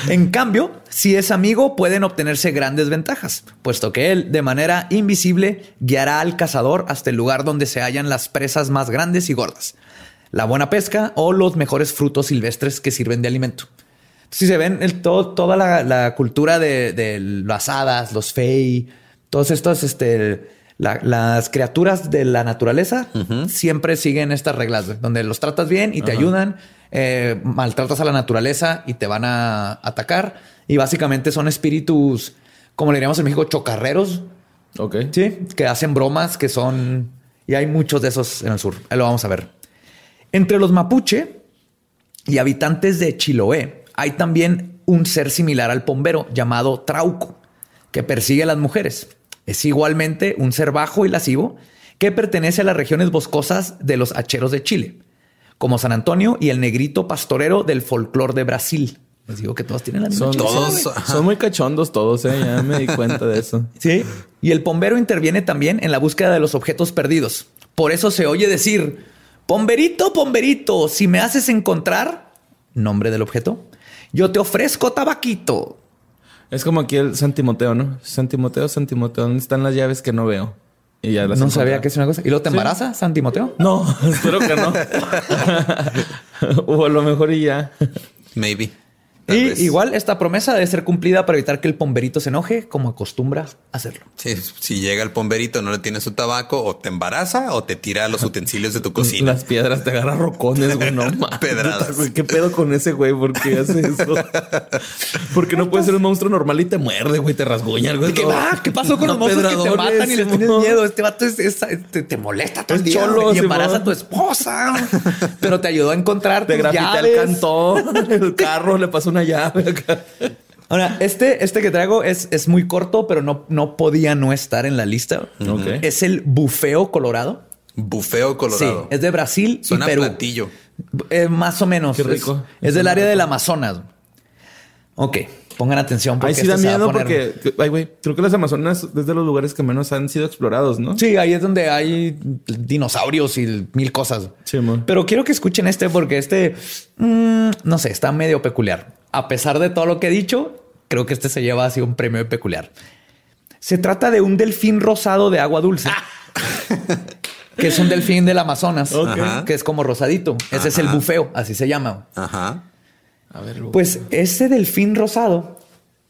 [SPEAKER 1] En cambio, si es amigo, pueden obtenerse grandes ventajas, puesto que él, de manera invisible, guiará al cazador hasta el lugar donde se hallan las presas más grandes y gordas, la buena pesca o los mejores frutos silvestres que sirven de alimento. Si se ven el, todo, toda la, cultura de, las hadas, los fey, todos estos, este, las criaturas de la naturaleza siempre siguen estas reglas, donde los tratas bien y te ayudan eh, maltratas a la naturaleza y te van a atacar. Y básicamente son espíritus, como le diríamos en México, chocarreros.
[SPEAKER 2] Ok.
[SPEAKER 1] Sí, que hacen bromas, que son... Y hay muchos de esos en el sur. Ahí lo vamos a ver. Entre los mapuche y habitantes de Chiloé hay también un ser similar al pombero llamado Trauco, que persigue a las mujeres. Es igualmente un ser bajo y lascivo que pertenece a las regiones boscosas de los hacheros de Chile como San Antonio y el negrito pastorero del folclore de Brasil. Les digo que todos tienen la misma
[SPEAKER 2] Son todos, son muy cachondos todos, ¿eh? ya me di cuenta de eso. *laughs*
[SPEAKER 1] Sí. Y el pombero interviene también en la búsqueda de los objetos perdidos. Por eso se oye decir, pomberito, pomberito, si me haces encontrar, nombre del objeto, yo te ofrezco tabaquito.
[SPEAKER 2] Es como aquí el San Timoteo, ¿no? San Timoteo, San Timoteo, ¿dónde están las llaves que no veo? Y ya
[SPEAKER 1] no sabía que es una cosa. ¿Y luego te embaraza, San Timoteo?
[SPEAKER 2] No, *laughs* espero que no. *laughs* o a lo mejor y ya.
[SPEAKER 3] Maybe.
[SPEAKER 1] Y igual esta promesa debe ser cumplida para evitar que el pomberito se enoje, como acostumbra hacerlo.
[SPEAKER 3] Sí, si llega el pomberito, no le tiene su tabaco, o te embaraza o te tira los utensilios de tu cocina.
[SPEAKER 2] Las piedras te agarran rocones, güey. No *laughs*
[SPEAKER 3] Pedradas.
[SPEAKER 2] ¿Qué pedo con ese güey? ¿Por qué hace eso? *laughs* Porque no puede ser un monstruo normal y te muerde, güey, te rasguña, güey.
[SPEAKER 1] ¿Qué, va? ¿Qué pasó con los monstruos que te matan y les tienes miedo? Este vato te, molesta todo el día cholo, y embaraza a tu esposa. *laughs* Pero te ayudó a encontrar
[SPEAKER 2] te llaves. el cantón, el carro, le pasó una llave *laughs*
[SPEAKER 1] Ahora, este, este que traigo es, es muy corto, pero no, no podía no estar en la lista. Es el bufeo colorado.
[SPEAKER 3] Bufeo colorado.
[SPEAKER 1] Sí, es de Brasil y Perú.
[SPEAKER 3] platillo.
[SPEAKER 1] Eh, más o menos.
[SPEAKER 2] Qué rico.
[SPEAKER 1] Es, del área del Amazonas. Ok, pongan atención.
[SPEAKER 2] Ahí sí da miedo porque, ay, güey, creo que las Amazonas es de los lugares que menos han sido explorados, ¿no?
[SPEAKER 1] Sí, ahí es donde hay dinosaurios y mil cosas. Sí, Pero quiero que escuchen este porque este, mm, no sé, está medio peculiar a pesar de todo lo que he dicho, creo que este se lleva así un premio peculiar. Se trata de un delfín rosado de agua dulce. que es un delfín del Amazonas, que es como rosadito. Ese es el bufeo, así se llama. Ajá. A ver, pues ese delfín rosado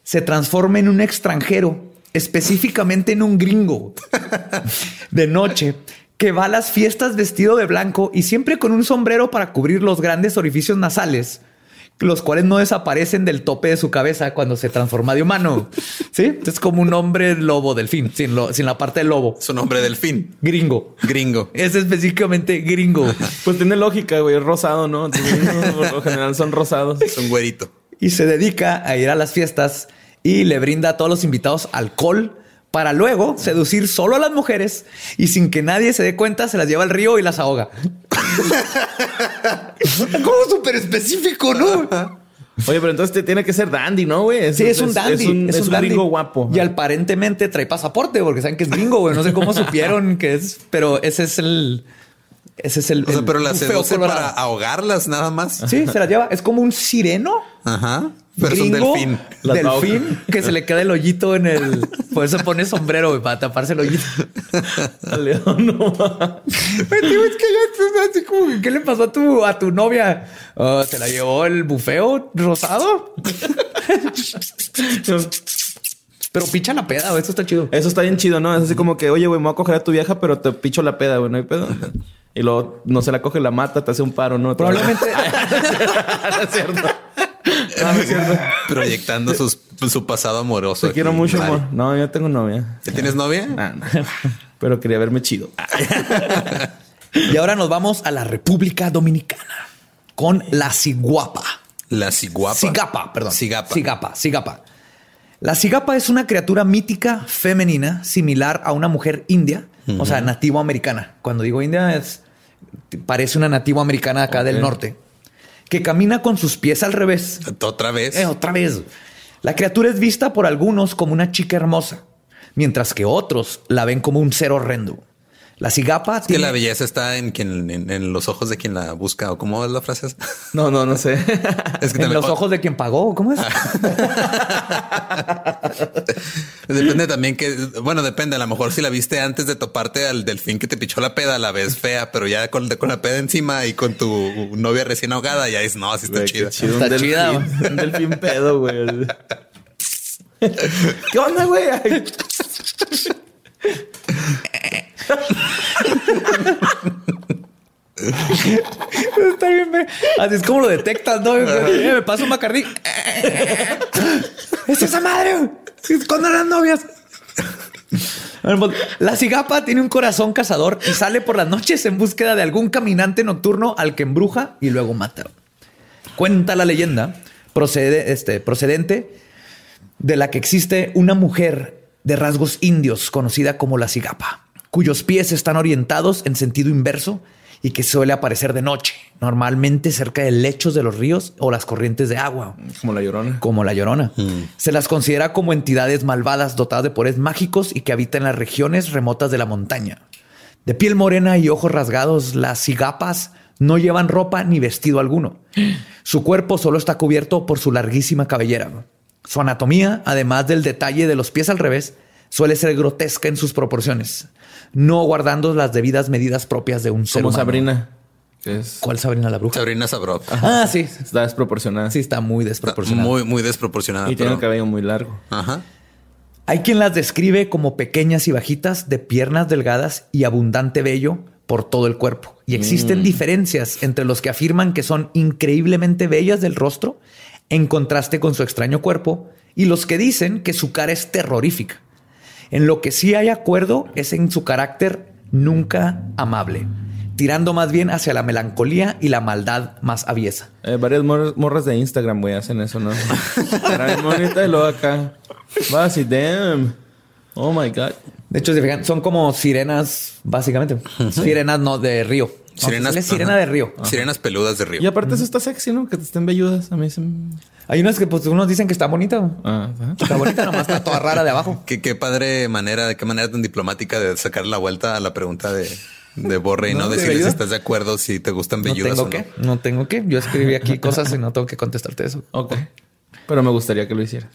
[SPEAKER 1] se transforma en un extranjero, específicamente en un gringo *laughs* de noche que va a las fiestas vestido de blanco y siempre con un sombrero para cubrir los grandes orificios nasales los cuales no desaparecen del tope de su cabeza cuando se transforma de humano. *laughs* Sí, es como un hombre lobo delfín, sin, sin la parte del lobo.
[SPEAKER 3] Su nombre delfín.
[SPEAKER 1] Gringo.
[SPEAKER 3] Gringo.
[SPEAKER 1] Es específicamente gringo. *laughs*
[SPEAKER 2] pues tiene lógica, güey. Rosado, ¿no? *laughs* Por lo general son rosados.
[SPEAKER 3] Es un güerito.
[SPEAKER 1] Y se dedica a ir a las fiestas y le brinda a todos los invitados alcohol para luego seducir solo a las mujeres y sin que nadie se dé cuenta se las lleva al río y las ahoga. *laughs* Como súper específico, ¿no?
[SPEAKER 2] Oye, pero entonces tiene que ser dandy, ¿no, güey?
[SPEAKER 1] Sí, es un dandy.
[SPEAKER 2] Es un, gringo guapo.
[SPEAKER 1] Y aparentemente trae pasaporte porque saben que es gringo, güey. No sé cómo supieron que es, pero ese es el... Ese es el.
[SPEAKER 3] O sea, pero las seduce para ahogarlas nada más.
[SPEAKER 1] Sí, se las lleva. Es como un sireno.
[SPEAKER 3] Ajá. Pero es un delfín.
[SPEAKER 1] delfín que se le queda el hoyito en el. Por eso pone sombrero para taparse el hoyito. *laughs* León, no. es que ya así como, ¿qué le pasó a tu, a tu novia? Oh, ¿Se la llevó el bufeo rosado? *laughs* Pero picha la peda, Eso está chido.
[SPEAKER 2] Eso está bien chido, ¿no? Es así como que, oye, güey, me voy a coger a tu vieja, pero te picho la peda, güey, no hay pedo. *laughs* Y luego no se la coge, la mata, te hace un paro, ¿no?
[SPEAKER 1] Probablemente. *laughs* *laughs*
[SPEAKER 2] es cierto.
[SPEAKER 3] Proyectando su pasado amoroso.
[SPEAKER 2] Te quiero mucho, amor. No, yo tengo novia.
[SPEAKER 3] ¿Ya tienes novia? Ah,
[SPEAKER 2] Pero quería verme chido.
[SPEAKER 1] y ahora nos vamos a la República Dominicana con la ciguapa.
[SPEAKER 3] La ciguapa.
[SPEAKER 1] Cigapa, perdón.
[SPEAKER 3] Cigapa.
[SPEAKER 1] Cigapa, cigapa. La cigapa es una criatura mítica femenina similar a una mujer india, o sea, nativo americana. Cuando digo india es parece una nativo americana acá del norte que camina con sus pies al revés.
[SPEAKER 3] Otra vez.
[SPEAKER 1] Eh, otra vez. La criatura es vista por algunos como una chica hermosa, mientras que otros la ven como un ser horrendo. La cigapa.
[SPEAKER 3] Es que la belleza está en quien, en, los ojos de quien la busca. ¿O cómo es la frase? *laughs*
[SPEAKER 2] No, no, no sé. *laughs*
[SPEAKER 1] Es que en los ojos de quien pagó. ¿Cómo es? *laughs*
[SPEAKER 3] depende también que, bueno, depende. A lo mejor si la viste antes de toparte al delfín que te pichó la peda, la ves fea, pero ya con, con la peda encima y con tu novia recién ahogada, ya es no, así está chida.
[SPEAKER 1] Está un chida.
[SPEAKER 2] un delfín pedo, güey. ¿Qué onda, güey?
[SPEAKER 1] Está bien, así es como lo detectas, ¿no? Me paso un. ¡Es esa madre! ¿Cuándo las novias? Pues, la cigapa tiene un corazón cazador y sale por las noches en búsqueda de algún caminante nocturno al que embruja y luego mata. Cuenta la leyenda procede, este, procedente de la que existe una mujer de rasgos indios conocida como la cigapa cuyos pies están orientados en sentido inverso y que suele aparecer de noche, normalmente cerca de lechos de los ríos o las corrientes de agua.
[SPEAKER 2] Como la llorona.
[SPEAKER 1] Como la llorona. Mm. Se las considera como entidades malvadas dotadas de poderes mágicos y que habitan en las regiones remotas de la montaña. De piel morena y ojos rasgados, las cigapas no llevan ropa ni vestido alguno. Su cuerpo solo está cubierto por su larguísima cabellera. Su anatomía, además del detalle de los pies al revés, suele ser grotesca en sus proporciones, no guardando las debidas medidas propias de un ser
[SPEAKER 2] Como
[SPEAKER 1] humano.
[SPEAKER 2] Sabrina.
[SPEAKER 1] ¿Cuál Sabrina la bruja?
[SPEAKER 3] Sabrina Sabrok.
[SPEAKER 1] Ah, sí.
[SPEAKER 2] Está desproporcionada.
[SPEAKER 1] Sí, está muy desproporcionada.
[SPEAKER 3] Muy, muy desproporcionada.
[SPEAKER 2] Y tiene el cabello muy largo.
[SPEAKER 3] Ajá.
[SPEAKER 1] Hay quien las describe como pequeñas y bajitas, de piernas delgadas y abundante vello por todo el cuerpo. Y existen diferencias entre los que afirman que son increíblemente bellas del rostro, en contraste con su extraño cuerpo, y los que dicen que su cara es terrorífica. En lo que sí hay acuerdo es en su carácter nunca amable, tirando más bien hacia la melancolía y la maldad más aviesa.
[SPEAKER 2] Eh, varias mor- morras de Instagram, güey, hacen eso, ¿no? Bonita y luego acá. Va así, damn. Oh my God.
[SPEAKER 1] De hecho, si fijan, son como sirenas, básicamente. *laughs* Sirenas no de río.
[SPEAKER 3] Sirenas.
[SPEAKER 1] Es sirena
[SPEAKER 3] ajá.
[SPEAKER 1] de río.
[SPEAKER 3] Sirenas peludas de río.
[SPEAKER 2] Y aparte eso está sexy, ¿no? Que te estén velludas. A mí se...
[SPEAKER 1] Hay unas que pues unos dicen que está bonita.
[SPEAKER 2] Ah, ajá.
[SPEAKER 1] Está bonita, nomás está toda rara de abajo.
[SPEAKER 3] Qué, qué padre manera, de qué manera tan diplomática de sacar la vuelta a la pregunta de, de Borre y no,
[SPEAKER 1] No, ¿de
[SPEAKER 3] decirle si estás de acuerdo si te gustan
[SPEAKER 1] No
[SPEAKER 3] velludas
[SPEAKER 1] tengo
[SPEAKER 3] o no.
[SPEAKER 1] que, no tengo que. Yo escribí aquí cosas y no tengo que contestarte eso.
[SPEAKER 2] Ok. Pero me gustaría que lo hiciera.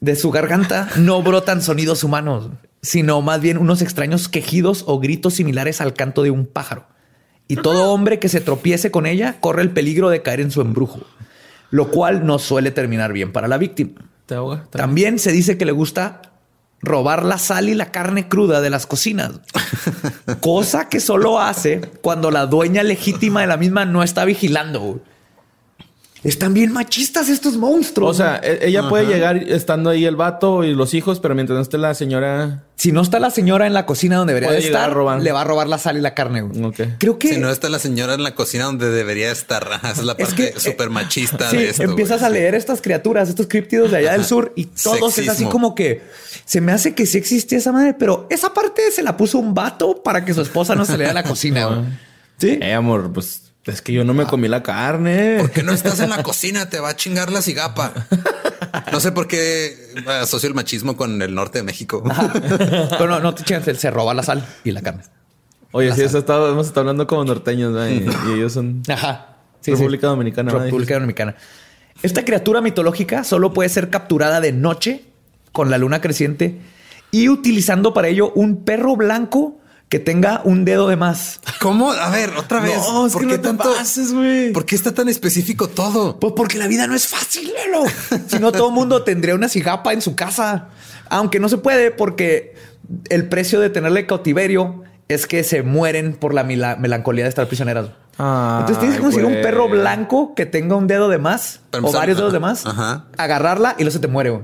[SPEAKER 1] De su garganta no brotan sonidos humanos, sino más bien unos extraños quejidos o gritos similares al canto de un pájaro. Y todo hombre que se tropiece con ella corre el peligro de caer en su embrujo, lo cual no suele terminar bien para la víctima.
[SPEAKER 2] ¿Te ahoga? ¿Te-
[SPEAKER 1] También se dice que le gusta robar la sal y la carne cruda de las cocinas, *laughs* cosa que solo hace cuando la dueña legítima de la misma no está vigilando. Están bien machistas estos monstruos.
[SPEAKER 2] O sea, e- ella puede llegar estando ahí el vato y los hijos, pero mientras no esté la señora...
[SPEAKER 1] si no está la señora en la cocina donde debería de estar,
[SPEAKER 2] a
[SPEAKER 1] le va a robar la sal y la carne. güey.
[SPEAKER 2] Ok.
[SPEAKER 1] Creo que
[SPEAKER 3] Si no está la señora en la cocina donde debería estar. Esa *laughs* es la
[SPEAKER 1] Es
[SPEAKER 3] parte
[SPEAKER 1] que,
[SPEAKER 3] súper
[SPEAKER 1] eh,
[SPEAKER 3] machista
[SPEAKER 1] sí,
[SPEAKER 3] de esto.
[SPEAKER 1] empiezas a leer estas criaturas, estos críptidos de allá del sur y todos es así como que se me hace que sí existía esa madre, pero esa parte se la puso un vato para que su esposa no saliera de la cocina. *laughs* güey. Sí.
[SPEAKER 2] Eh, amor, pues es que yo no me comí la carne.
[SPEAKER 3] ¿Por qué no estás en la cocina? Te va a chingar la cigapa. No sé por qué asocio el machismo con el norte de México.
[SPEAKER 1] Pero no, no te chingas, se- se roba la sal y la carne.
[SPEAKER 2] Oye, sí, eso está- hemos estado hablando como norteños, ¿no? y, y ellos son
[SPEAKER 1] Ajá. Sí,
[SPEAKER 2] República
[SPEAKER 1] sí.
[SPEAKER 2] Dominicana. ¿no?
[SPEAKER 1] República Dominicana. Esta criatura mitológica solo puede ser capturada de noche con la luna creciente y utilizando para ello un perro blanco que tenga un dedo de más.
[SPEAKER 3] ¿Cómo? A ver, otra vez.
[SPEAKER 2] No, es
[SPEAKER 3] ¿Por
[SPEAKER 2] que
[SPEAKER 3] qué
[SPEAKER 2] no te
[SPEAKER 3] tanto?
[SPEAKER 2] pases, güey.
[SPEAKER 3] ¿Por qué está tan específico todo?
[SPEAKER 1] Pues porque la vida no es fácil, Lelo. Si no, todo el mundo tendría una cigapa en su casa. Aunque no se puede porque el precio de tenerle cautiverio es que se mueren por la melancolía de estar prisioneras.
[SPEAKER 2] Ay,
[SPEAKER 1] Entonces tienes que conseguir un perro blanco que tenga un dedo de más o varios dedos de más,
[SPEAKER 3] ajá.
[SPEAKER 1] agarrarla y luego se te muere. güey.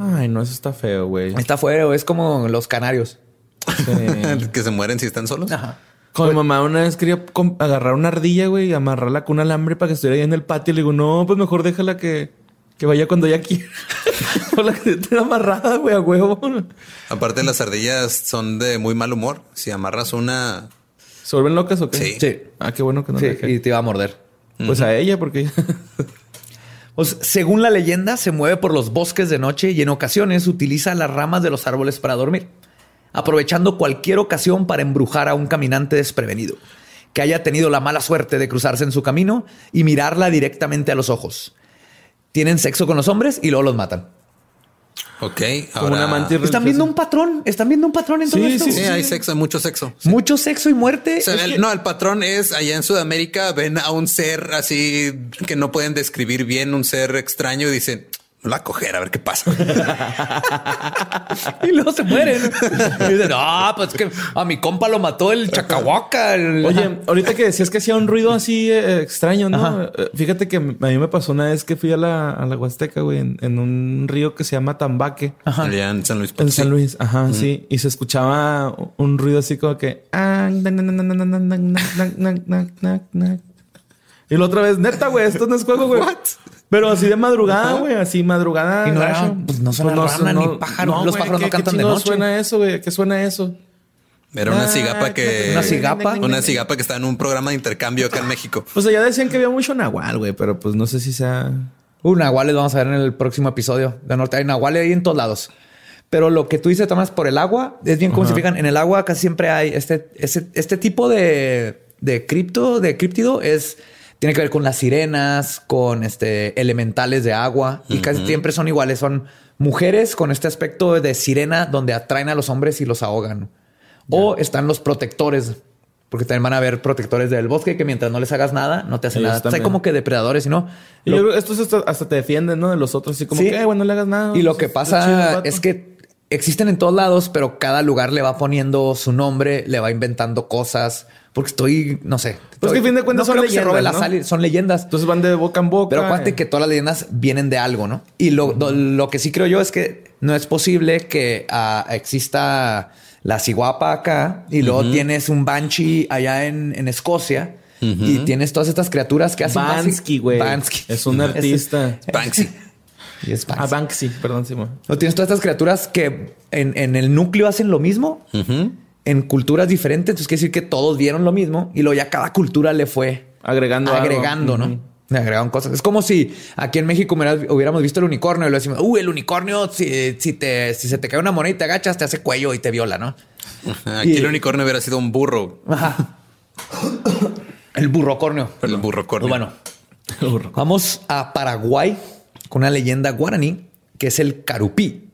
[SPEAKER 2] Ay, no, eso está feo, güey.
[SPEAKER 1] Está fuera, es como los canarios.
[SPEAKER 2] Sí. *laughs*
[SPEAKER 3] que se mueren si están solos.
[SPEAKER 1] Ajá.
[SPEAKER 2] Con mi mamá una vez quería agarrar una ardilla, güey, y amarrarla con un alambre para que estuviera ahí en el patio. Y le digo, no, pues mejor déjala que, que vaya cuando ella quiera. *laughs* Por la que esté amarrada, güey, a huevo.
[SPEAKER 3] Aparte, las ardillas son de muy mal humor. Si amarras una,
[SPEAKER 2] ¿Se vuelven locas o qué?
[SPEAKER 3] Sí.
[SPEAKER 1] Sí.
[SPEAKER 2] Ah, qué bueno que no
[SPEAKER 1] Sí,
[SPEAKER 2] la
[SPEAKER 1] y te iba a morder.
[SPEAKER 2] Pues a ella, porque *laughs*
[SPEAKER 1] Pues, según la leyenda, se mueve por los bosques de noche y en ocasiones utiliza las ramas de los árboles para dormir, aprovechando cualquier ocasión para embrujar a un caminante desprevenido, que haya tenido la mala suerte de cruzarse en su camino y mirarla directamente a los ojos. Tienen sexo con los hombres y luego los matan.
[SPEAKER 3] ok, ahora.
[SPEAKER 2] una
[SPEAKER 1] Están viendo un patrón, están viendo un patrón en todo
[SPEAKER 2] Sí,
[SPEAKER 1] esto.
[SPEAKER 2] sí,
[SPEAKER 3] Sí, hay sexo, hay mucho sexo.
[SPEAKER 1] Mucho sexo y muerte.
[SPEAKER 3] O sea,
[SPEAKER 1] Es
[SPEAKER 3] el-
[SPEAKER 1] que-
[SPEAKER 3] no, el patrón es allá en Sudamérica ven a un ser así que no pueden describir bien, un ser extraño y dicen, lo a coger a ver qué pasa.
[SPEAKER 1] y luego se mueren. Y dicen, ah, pues que a mi compa lo mató el chacahuaca.
[SPEAKER 2] Oye, ahorita que decías que hacía un ruido así extraño, ¿no? Fíjate que a mí me pasó una vez que fui a la, a la Huasteca, güey, en, un río que se llama Tambaque. Ajá.
[SPEAKER 3] Allá en San Luis.
[SPEAKER 2] En San Luis, ajá, sí. Y se escuchaba un ruido así como que... Y la otra vez, neta, güey, esto no es juego, güey. Pero así de madrugada, güey, así madrugada.
[SPEAKER 1] Y no era-
[SPEAKER 2] gacho.
[SPEAKER 1] pues no suena rana ni pájaro. Los pájaros no
[SPEAKER 2] ¿qué- qué
[SPEAKER 1] cantan de noche.
[SPEAKER 2] suena eso, güey? ¿Qué suena eso?
[SPEAKER 3] Era una
[SPEAKER 2] Ah,
[SPEAKER 3] cigapa que.
[SPEAKER 1] Una cigapa.
[SPEAKER 3] Una cigapa que está en un programa de intercambio acá en México.
[SPEAKER 2] Pues allá decían que había mucho nahual, güey, pero pues no sé si sea.
[SPEAKER 1] Un nahuales vamos a ver en el próximo episodio. De norte hay nahuales ahí en todos lados. Pero lo que tú dices, Tomás, por el agua, es bien como se fijan. En el agua casi siempre hay este, ese- este tipo de, de cripto, de críptido es tiene que ver con las sirenas, con este elementales de agua y casi siempre son iguales. Son mujeres con este aspecto de sirena donde atraen a los hombres y los ahogan. O están los protectores, porque también van a haber protectores del bosque que mientras no les hagas nada, no te hacen nada. hay como que depredadores, y no.
[SPEAKER 2] Y estos hasta, te defienden, ¿no? De los otros, así como que, bueno, no le hagas nada.
[SPEAKER 1] Y lo que pasa es que existen en todos lados, pero cada lugar le va poniendo su nombre, le va inventando cosas. Porque estoy, no sé.
[SPEAKER 2] Pues que a fin de cuentas son leyendas.
[SPEAKER 1] son leyendas.
[SPEAKER 2] Entonces van de boca en boca.
[SPEAKER 1] Pero acuérdate que todas las leyendas vienen de algo, ¿no? Y lo, lo, que sí creo yo es que no es posible que ah, exista la ciguapa acá y luego tienes un banshee allá en, Escocia. Y tienes todas estas criaturas que hacen
[SPEAKER 2] Bansky, güey. Es un *laughs* artista.
[SPEAKER 3] Banksy. *laughs*
[SPEAKER 2] Y es Banksy. Ah, Banksy, perdón, Simón.
[SPEAKER 1] O tienes todas estas criaturas que en, el núcleo hacen lo mismo en culturas diferentes. Entonces quiere decir que todos vieron lo mismo y luego ya cada cultura le fue
[SPEAKER 2] agregando,
[SPEAKER 1] agregando, ¿no? Le agregaron cosas. Es como si aquí en México hubiéramos visto el unicornio y lo decimos, uh, el unicornio, si, si, te, si se te cae una moneda y te agachas, te hace cuello y te viola, ¿no?
[SPEAKER 3] Aquí el unicornio hubiera sido un burro. Ajá.
[SPEAKER 1] El burrocornio.
[SPEAKER 3] El burrocornio.
[SPEAKER 1] Bueno, vamos a Paraguay con una leyenda guaraní que es el carupí.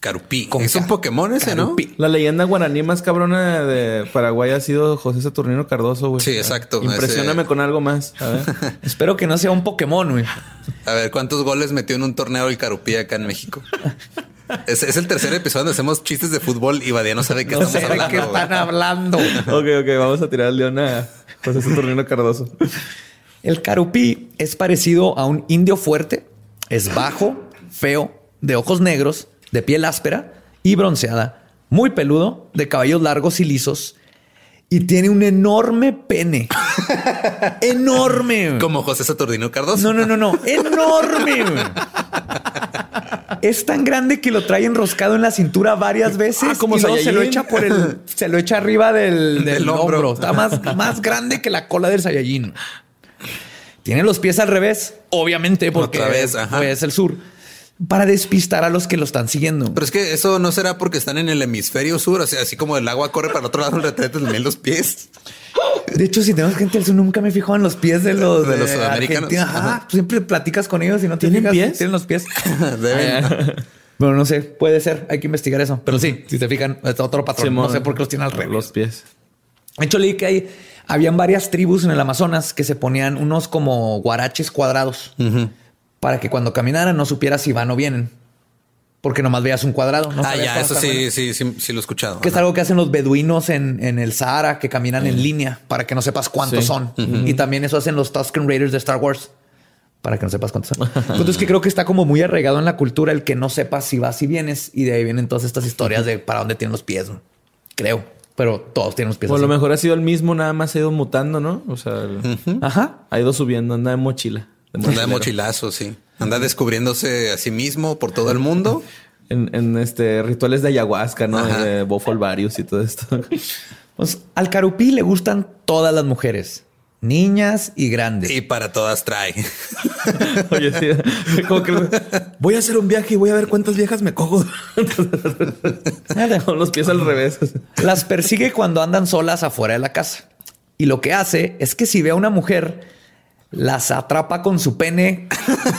[SPEAKER 3] Carupí. es un Pokémon ese, ¿no?
[SPEAKER 2] La leyenda guaraní más cabrona de Paraguay ha sido José Saturnino Cardoso, güey.
[SPEAKER 3] Sí, exacto.
[SPEAKER 2] Impresioname con algo más. *laughs*
[SPEAKER 1] Espero que no sea un Pokémon, güey.
[SPEAKER 3] A ver, ¿cuántos goles metió en un torneo el Carupí acá en México? *laughs* Es, el tercer episodio donde hacemos chistes de fútbol y Badía no sabe qué
[SPEAKER 1] no estamos hablando. qué están hablando. *laughs*
[SPEAKER 2] ok, ok, vamos a tirar el león a José Saturnino Cardoso.
[SPEAKER 1] El carupí es parecido a un indio fuerte, es bajo, feo, de ojos negros de piel áspera y bronceada, muy peludo, de cabellos largos y lisos, y tiene un enorme pene. *laughs* enorme.
[SPEAKER 3] Como José Saturnino Cardoso.
[SPEAKER 1] No, no, no, no. *laughs* Enorme. es tan grande que lo trae enroscado en la cintura varias veces. Ah, como se lo echa por el, se lo echa arriba del, hombro. Está más, más grande que la cola del Saiyajin. Tiene los pies al revés, obviamente, porque es el sur para despistar a los que lo están siguiendo.
[SPEAKER 3] Pero es que eso no será porque están en el hemisferio sur, o sea, así como el agua corre para el otro lado del retrete también los pies.
[SPEAKER 1] De hecho, si tenemos gente al sur, nunca me fijo en los pies de los, de, los sudamericanos. siempre platicas con ellos y no
[SPEAKER 2] tienen pies.
[SPEAKER 1] Tienen los pies. *laughs* Deben. Bueno, no sé, puede ser. Hay que investigar eso. Pero sí, si te fijan, es otro patrón. no sé por qué los tienen al revés.
[SPEAKER 2] Los pies.
[SPEAKER 1] De hecho, leí que hay, habían varias tribus en el Amazonas que se ponían unos como guaraches cuadrados para que cuando caminaran no supieras si van o vienen. Porque nomás veías un cuadrado.
[SPEAKER 3] No ah, ya, eso sí, sí, sí, sí, lo he escuchado.
[SPEAKER 1] Que es algo que hacen los beduinos en, el Sahara, que caminan en línea para que no sepas cuántos son. Y también eso hacen los Tusken Raiders de Star Wars para que no sepas cuántos son. *laughs* Entonces que creo que está como muy arraigado en la cultura el que no sepas si vas y vienes y de ahí vienen todas estas historias de para dónde tienen los pies. Creo, pero todos tienen los pies.
[SPEAKER 2] O a lo mejor ha sido el mismo, nada más ha ido mutando, ¿no? O sea, Ajá. ha ido subiendo, anda en mochila.
[SPEAKER 3] Anda de mochilazo, sí. Anda descubriéndose a sí mismo por todo el mundo. *laughs*
[SPEAKER 2] En, este rituales de ayahuasca, ¿no? De Bofolvarius y todo esto.
[SPEAKER 1] Pues al carupí le gustan todas las mujeres. Niñas y grandes.
[SPEAKER 3] Y para todas trae. *laughs*
[SPEAKER 2] Oye, sí. *laughs* Como que voy a hacer un viaje y voy a ver cuántas viejas me cojo. *laughs* Con los pies al revés.
[SPEAKER 1] Las persigue cuando andan solas afuera de la casa. Y lo que hace es que si ve a una mujer las atrapa con su pene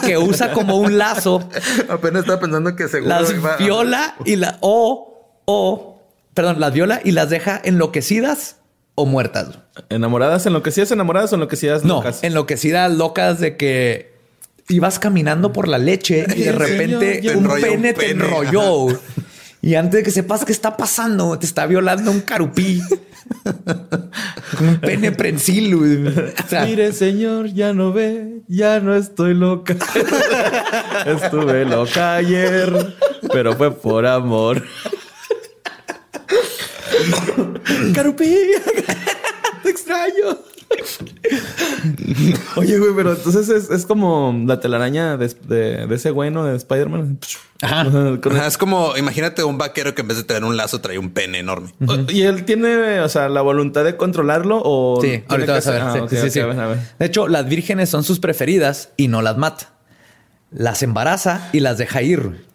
[SPEAKER 1] que usa como un lazo.
[SPEAKER 3] Apenas estaba pensando que seguro
[SPEAKER 1] las viola y la o o perdón, las viola y las deja enloquecidas o muertas.
[SPEAKER 2] Enamoradas, enloquecidas, enamoradas o enloquecidas
[SPEAKER 1] no, enloquecidas locas de que ibas caminando por la leche y de repente un, pene te enrolló. Y antes de que sepas qué está pasando, te está violando un carupí. un pene prensil.
[SPEAKER 2] Mire, señor, ya no ve, ya no estoy loca. *laughs* Estuve loca ayer, pero fue por amor. *laughs*
[SPEAKER 1] carupí, *laughs* te extraño.
[SPEAKER 2] Oye, güey, pero entonces es, como la telaraña de, ese bueno de Spider-Man.
[SPEAKER 3] Es como, imagínate un vaquero que en vez de tener un lazo trae un pene enorme.
[SPEAKER 2] ¿Y él tiene, o sea, la voluntad de controlarlo o...?
[SPEAKER 1] Sí, ahorita vas a ver. Ah, sí, sí, De hecho, las vírgenes son sus preferidas y no las mata. Las embaraza y las deja ir.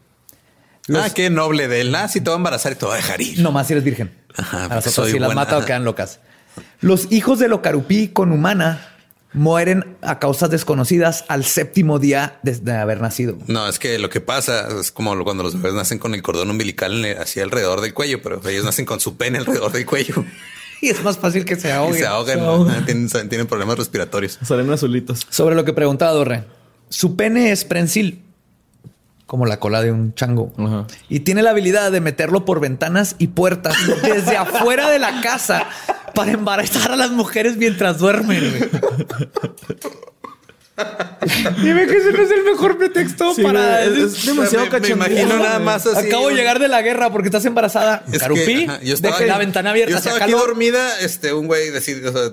[SPEAKER 3] Ah, qué noble de él. Ah, si te va a embarazar y te va a dejar ir.
[SPEAKER 1] No más si eres virgen. Ajá, a las si las mata o quedan locas. Los hijos de Locarupí con humana mueren a causas desconocidas al séptimo día de, haber nacido.
[SPEAKER 3] No, es que lo que pasa es como cuando los bebés nacen con el cordón umbilical así alrededor del cuello, pero ellos nacen con su pene alrededor del cuello. *laughs*
[SPEAKER 1] Y es más fácil que se ahoguen.
[SPEAKER 3] se ahogan. Tienen, problemas respiratorios.
[SPEAKER 2] Salen azulitos.
[SPEAKER 1] Sobre lo que preguntaba Dorre. Su pene es prensil, como la cola de un chango. Y tiene la habilidad de meterlo por ventanas y puertas *laughs* desde afuera de la casa para embarazar a las mujeres mientras duermen. *laughs* Dime que ese no es el mejor pretexto para.
[SPEAKER 2] Es, demasiado
[SPEAKER 3] me, me, imagino nada más así.
[SPEAKER 1] Acabo de llegar de la guerra porque estás embarazada. Carupí, deja la ventana abierta.
[SPEAKER 3] Yo estaba aquí dormida, este, un güey decir, o sea,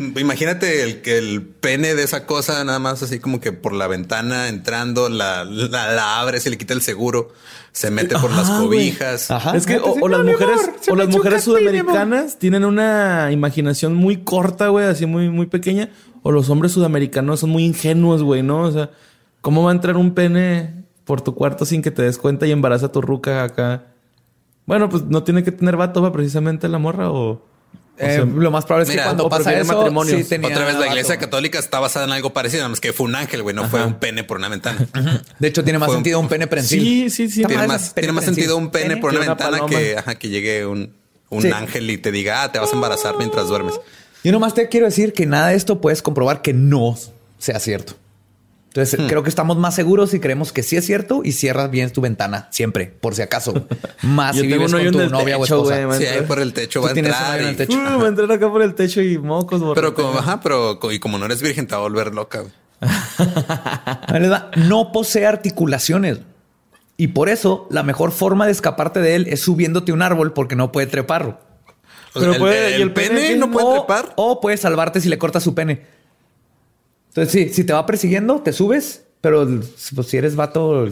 [SPEAKER 3] Imagínate el que el pene de esa cosa, nada más así como que por la ventana entrando, la, la, abre, se le quita el seguro, se mete por las cobijas.
[SPEAKER 2] Es que o, las mujeres, o las mujeres sudamericanas tienen una imaginación muy corta, güey, así muy, muy pequeña, o los hombres sudamericanos son muy ingenuos, güey, ¿no? O sea, ¿cómo va a entrar un pene por tu cuarto sin que te des cuenta y embaraza a tu ruca acá? Bueno, pues no tiene que tener vato, va precisamente la morra o.
[SPEAKER 1] Eh, lo más probable es que cuando pasa eso,
[SPEAKER 3] matrimonio. Otra vez la iglesia católica está basada en algo parecido, nada más que fue un ángel, güey, no fue un pene por una ventana.
[SPEAKER 1] De hecho, tiene más sentido un, pene prensil.
[SPEAKER 2] Sí, sí, sí.
[SPEAKER 3] Tiene más, tiene más sentido un pene, por una, ventana que, que llegue un, ángel y te diga, ah, te vas a embarazar mientras duermes.
[SPEAKER 1] Yo nomás te quiero decir que nada de esto puedes comprobar que no sea cierto. Entonces, hmm. creo que estamos más seguros y creemos que sí es cierto y cierras bien tu ventana siempre, por si acaso. *laughs* Más si vives con tu novia o esposa.
[SPEAKER 3] sí, ahí por el techo va a entrar.
[SPEAKER 2] Y... techo. va a entrar acá por el techo y mocos.
[SPEAKER 3] Pero como, ajá, pero y como no eres virgen, te va a volver loca. *laughs*
[SPEAKER 1] no posee articulaciones. Y por eso la mejor forma de escaparte de él es subiéndote un árbol porque no puede treparlo.
[SPEAKER 3] pero puede, el, ¿y el pene, no puede trepar.
[SPEAKER 1] O puede salvarte si le cortas su pene. Entonces, sí, si te va persiguiendo, te subes, pero pues, si eres vato,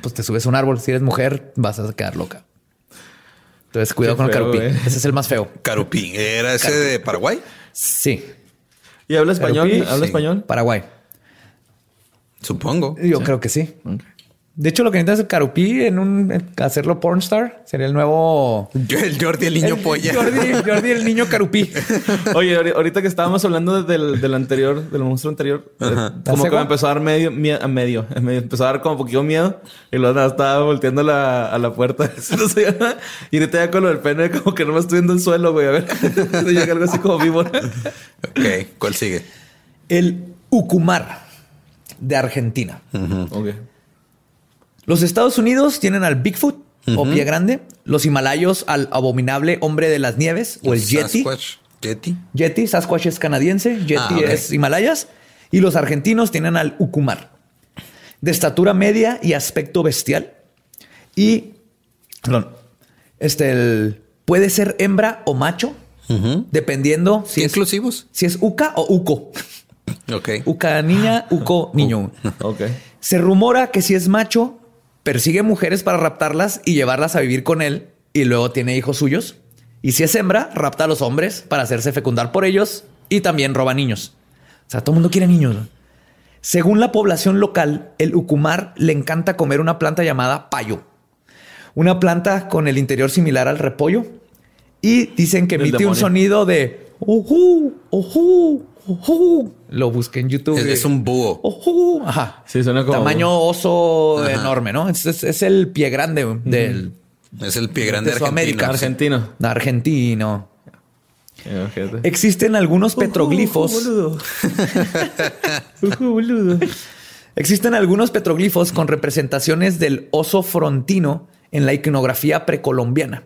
[SPEAKER 1] pues te subes a un árbol. Si eres mujer, vas a quedar loca. Entonces, cuidado con el carupí. Ese es el más feo.
[SPEAKER 3] Carupí. ¿Era ese de Paraguay?
[SPEAKER 1] Sí.
[SPEAKER 2] ¿Y habla español? ¿Habla español?
[SPEAKER 1] Paraguay.
[SPEAKER 3] Supongo.
[SPEAKER 1] Yo creo que sí. De hecho, lo que necesitas es Carupí en un hacerlo pornstar sería el nuevo. *laughs*
[SPEAKER 3] El Jordi, el niño polla.
[SPEAKER 1] Jordi, Jordi, el niño Carupí. *laughs*
[SPEAKER 2] Oye, ahorita que estábamos hablando del, del anterior, del monstruo anterior, eh, como que me empezó a dar medio, miedo, medio, *laughs* empezó a dar como un poquito miedo y luego estaba volteando la, a la puerta. y ahorita ya con lo del pene, como que no me estoy viendo el suelo, güey. A ver, llega algo así como vivo.
[SPEAKER 3] ok, ¿cuál sigue?
[SPEAKER 1] El Ucumar de Argentina. Ok. Los Estados Unidos tienen al Bigfoot o pie grande, los himalayos al abominable hombre de las nieves o el Yeti.
[SPEAKER 3] Sasquatch. Yeti.
[SPEAKER 1] Yeti, Sasquatch es canadiense, Yeti ah, es Himalayas. Y los argentinos tienen al Ucumar, de estatura media y aspecto bestial. Y, perdón, este, puede ser hembra o macho, dependiendo
[SPEAKER 3] si es, inclusivos.
[SPEAKER 1] Si es Uca o Uco.
[SPEAKER 3] Ok.
[SPEAKER 1] Uca niña, Uco *laughs* niño.
[SPEAKER 2] ok.
[SPEAKER 1] Se rumora que si es macho, persigue mujeres para raptarlas y llevarlas a vivir con él y luego tiene hijos suyos. Y si es hembra, rapta a los hombres para hacerse fecundar por ellos y también roba niños. O sea, todo el mundo quiere niños. Según la población local, el ucumar le encanta comer una planta llamada payo. Una planta con el interior similar al repollo. Y dicen que emite un sonido de uhu, uhu, lo busqué en YouTube.
[SPEAKER 3] Es, un búho.
[SPEAKER 1] Ajá. Sí, suena como. Tamaño oso enorme, ¿no? Es, el pie grande del.
[SPEAKER 3] Es el pie grande de
[SPEAKER 2] América.
[SPEAKER 1] Argentino. Argentino. Existen algunos petroglifos. *laughs* Existen algunos petroglifos con representaciones del oso frontino en la iconografía precolombiana.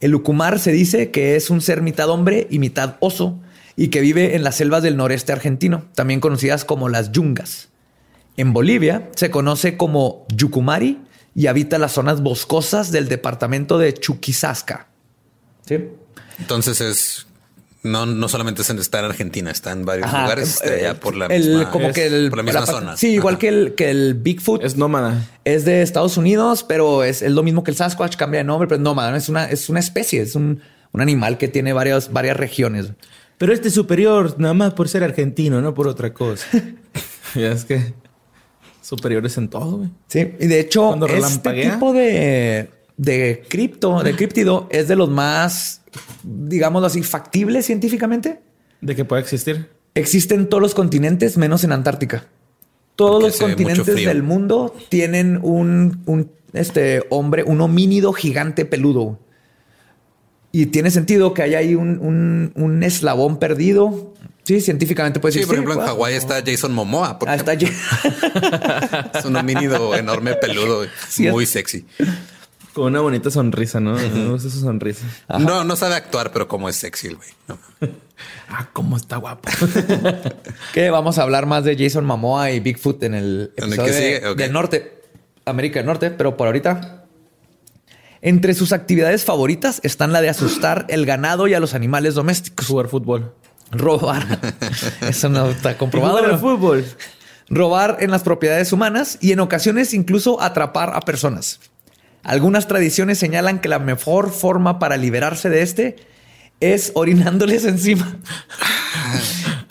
[SPEAKER 1] El ucumar se dice que es un ser mitad hombre y mitad oso y que vive en las selvas del noreste argentino, también conocidas como las yungas. En Bolivia se conoce como yucumari y habita las zonas boscosas del departamento de Chuquisasca. ¿Sí?
[SPEAKER 3] Entonces es no, no solamente está en Argentina, está en varios lugares eh, por la misma,
[SPEAKER 1] como que el,
[SPEAKER 3] misma zona.
[SPEAKER 1] Sí, igual que el, que el Bigfoot.
[SPEAKER 2] Es nómada.
[SPEAKER 1] Es de Estados Unidos, pero es, lo mismo que el Sasquatch, cambia de nombre, pero es nómada. Es una, es una especie, es un, un animal que tiene varias, varias regiones.
[SPEAKER 2] Pero este es superior nada más por ser argentino, no por otra cosa. *laughs* ya es que superiores en todo, güey.
[SPEAKER 1] Sí, y de hecho, este tipo de, de cripto, de criptido, es de los más, digámoslo así, factibles científicamente.
[SPEAKER 2] De que pueda existir.
[SPEAKER 1] Existe en todos los continentes, menos en Antártica. Todos los continentes del mundo tienen un, un este hombre, un homínido gigante peludo. Y tiene sentido que haya ahí un, un, eslabón perdido. Sí, científicamente puede ser.
[SPEAKER 3] Sí, por ejemplo, en Hawái está Jason Momoa. Ah, está *laughs* es un homínido enorme, peludo, *laughs* muy sexy.
[SPEAKER 2] Con una bonita sonrisa, ¿no? No su sonrisa.
[SPEAKER 3] No, no sabe actuar, pero como es sexy el güey. *laughs*
[SPEAKER 2] ah, cómo está guapo.
[SPEAKER 1] que vamos a hablar más de Jason Momoa y Bigfoot en el episodio del norte, América del Norte, pero por ahorita entre sus actividades favoritas están la de asustar el ganado y a los animales domésticos.
[SPEAKER 2] Jugar fútbol.
[SPEAKER 1] Robar. *laughs* Eso no está comprobado.
[SPEAKER 2] el fútbol.
[SPEAKER 1] Robar en las propiedades humanas y en ocasiones incluso atrapar a personas. Algunas tradiciones señalan que la mejor forma para liberarse de este es orinándoles *laughs* encima.